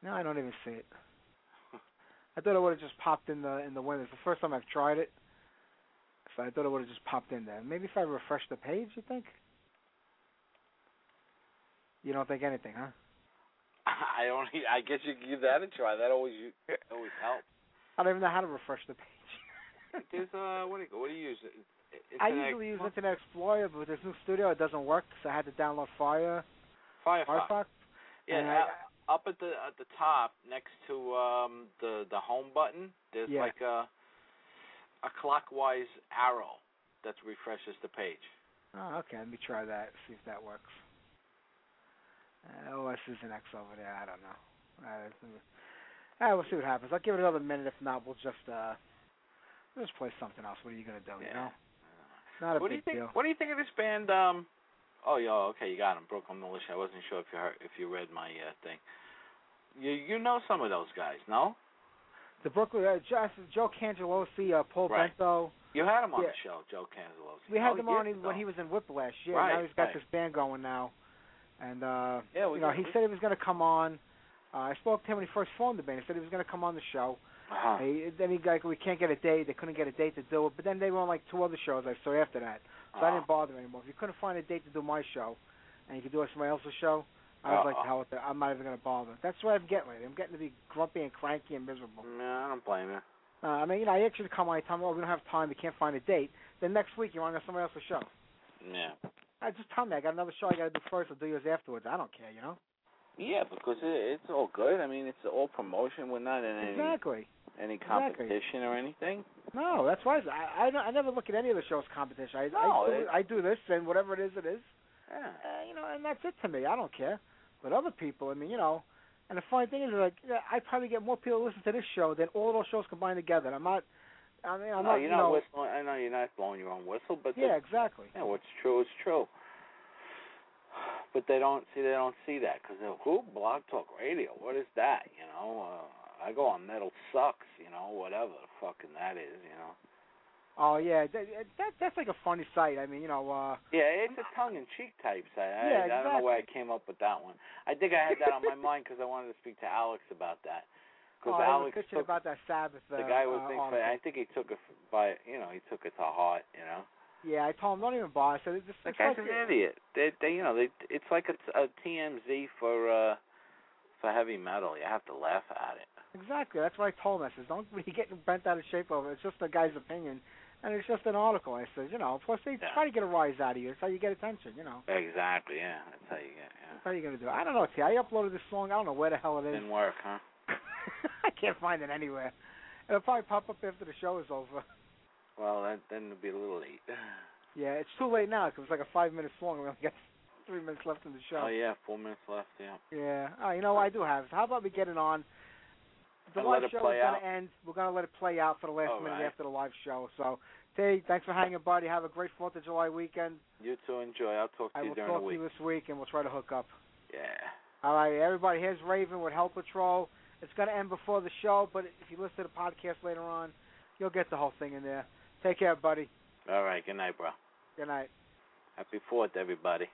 No, I don't even see it. I thought it would have just popped in the in the window. It's the first time I've tried it, so I thought it would have just popped in there. Maybe if I refresh the page, you think? You don't think anything, huh? I don't. I guess you can give that a try. That always always helps. I don't even know how to refresh the page. There's uh, what do you what do you use? I usually use Internet Explorer, but with this new studio, it doesn't work, so I had to download Fire Firefox. Firefox. Yeah, and uh, I- up at the at the top next to um the the home button, there's Yeah. like a a clockwise arrow that refreshes the page. Oh, okay. Let me try that. See if that works. Uh, OS is an X over there. I don't know. Uh, uh, we'll see what happens. I'll give it another minute. If not, we'll just uh, we'll just play something else. What are you gonna do? You Yeah. know, not a what do you think? deal. What do you think of this band? Um, oh, yeah, okay, you got him, Brooklyn Militia. I wasn't sure if you heard, if you read my uh, thing. You you know some of those guys, no? The Brooklyn uh, Joe, Joe Cangelosi, uh, Paul Right. Bento. You had him on Yeah. the show, Joe Cangelosi. We had him on when he was in Whiplash. Yeah, Right, now he's got right. this band going now, and uh, Yeah, we you know, got- he said he was going to come on. Uh, I spoke to him when he first formed the band. He said he was going to come on the show. Uh-huh. He, then he like we can't get a date. They couldn't get a date to do it. But then they were on like two other shows I saw after that, so I Oh. didn't bother anymore. If you couldn't find a date to do my show, and you could do it somebody else's show, I was like, Uh-uh. the hell with it. I'm not even to bother. That's what I'm getting lately. I'm getting to be grumpy and cranky and miserable. No, I don't blame you. Uh, I mean, you know, I actually come on. I tell me, oh, we don't have time. We can't find a date. Then next week you want to go somebody else's show. Yeah. I just tell me I got another show I got to do first. I'll do yours afterwards. I don't care, you know. Yeah, because it, it's all good. I mean, it's all promotion. We're not in any Exactly. any Exactly. competition or anything. No, that's why I, I I never look at any of the shows competition. I No, I, do, it- I do this and whatever it is, it is. Yeah. Uh, you know, and that's it to me. I don't care. But other people, I mean, you know, and the funny thing is, like, I probably get more people to listen to this show than all those shows combined together. I'm not. I mean, I'm no, not. you're you not know, whistling. I know you're not blowing your own whistle, but yeah, exactly. yeah, what's true is true. But they don't see. They don't see that because who blog talk radio? What is that? You know, uh, I go on metal sucks. You know, whatever the fucking that is. You know. Oh yeah, that, that that's like a funny site. I mean, you know, uh Yeah, it's a tongue-in-cheek type site. I, Yeah, I don't know why I came up with that one. I think I had that on my mind because I wanted to speak to Alex about that. Because oh, I was Alex took about that Sabbath. Uh, the guy was uh, thinking. I think he took it f- by, you know, he took it to heart. You know, Yeah, I told him don't even bother. I said it's just that it's guy's like, an idiot. They, they, you know, they. It's like a, a TMZ for uh for heavy metal. You have to laugh at it. Exactly. That's what I told him. I said, don't be getting bent out of shape over it. It's just a guy's opinion, and it's just an article. I said, you know, plus they Yeah. try to get a rise out of you. That's how you get attention. You know, Exactly. Yeah, that's how you get. Yeah. that's how you gonna do it. I don't know. See, I uploaded this song. I don't know where the hell it is. Didn't work, huh? I can't find it anywhere. It'll probably pop up after the show is over. Well, then then it'll be a little late. Yeah, it's too late now because it's like a five minutes long. We only got three minutes left in the show. Oh yeah, four minutes left. Yeah. Yeah. Oh, you know what I do have? How about we get it on? The live show is gonna end. We're gonna let it play out for the last All minute right. after the live show. So, Tay, thanks for hanging, buddy. Have a great Fourth of July weekend. You too. enjoy. I'll talk to I you will during talk the to week. you this week, and we'll try to hook up. Yeah. All right, everybody. Here's Raven with Hell Patrol. It's gonna end before the show, but if you listen to the podcast later on, you'll get the whole thing in there. Take care, buddy. All right. Good night, bro. Good night. Happy Fourth, everybody.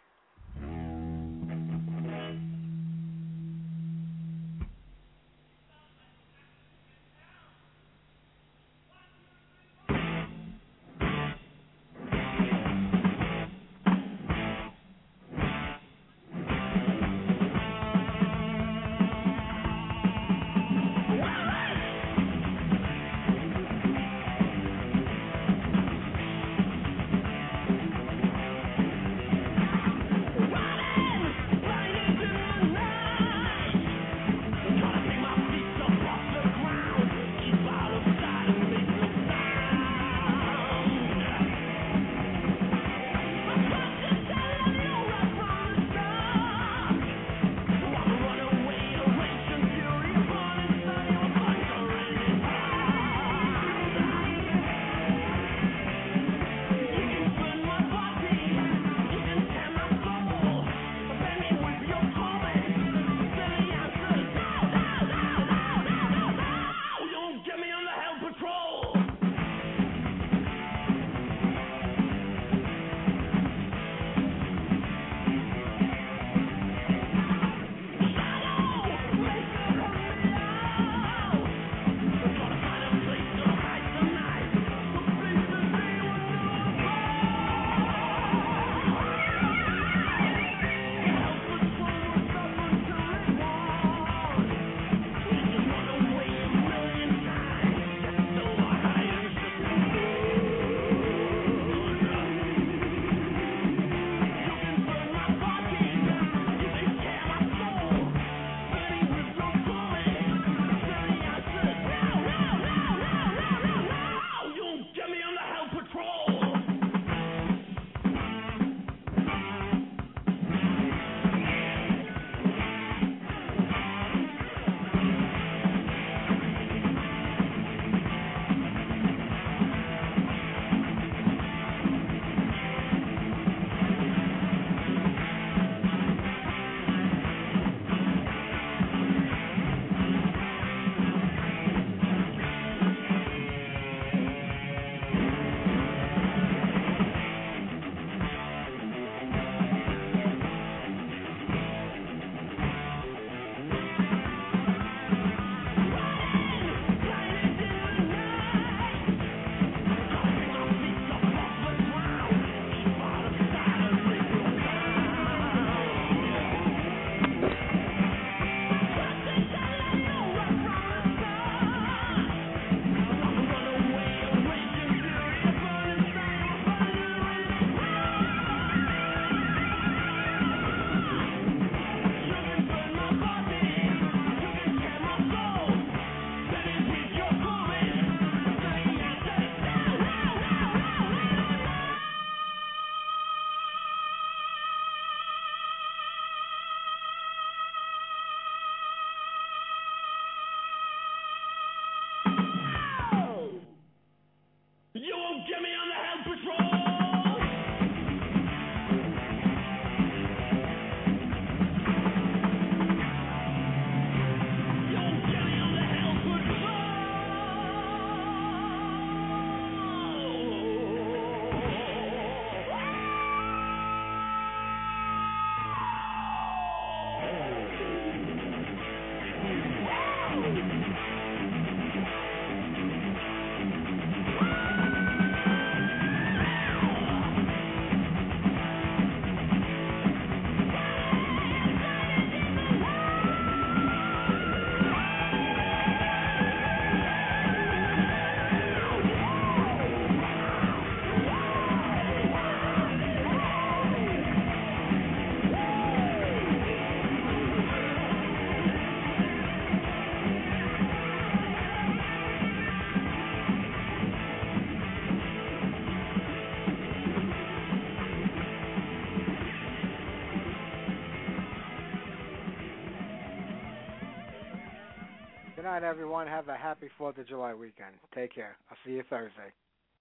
Night, everyone. Have a happy Fourth of July weekend. Take care. I'll see you Thursday.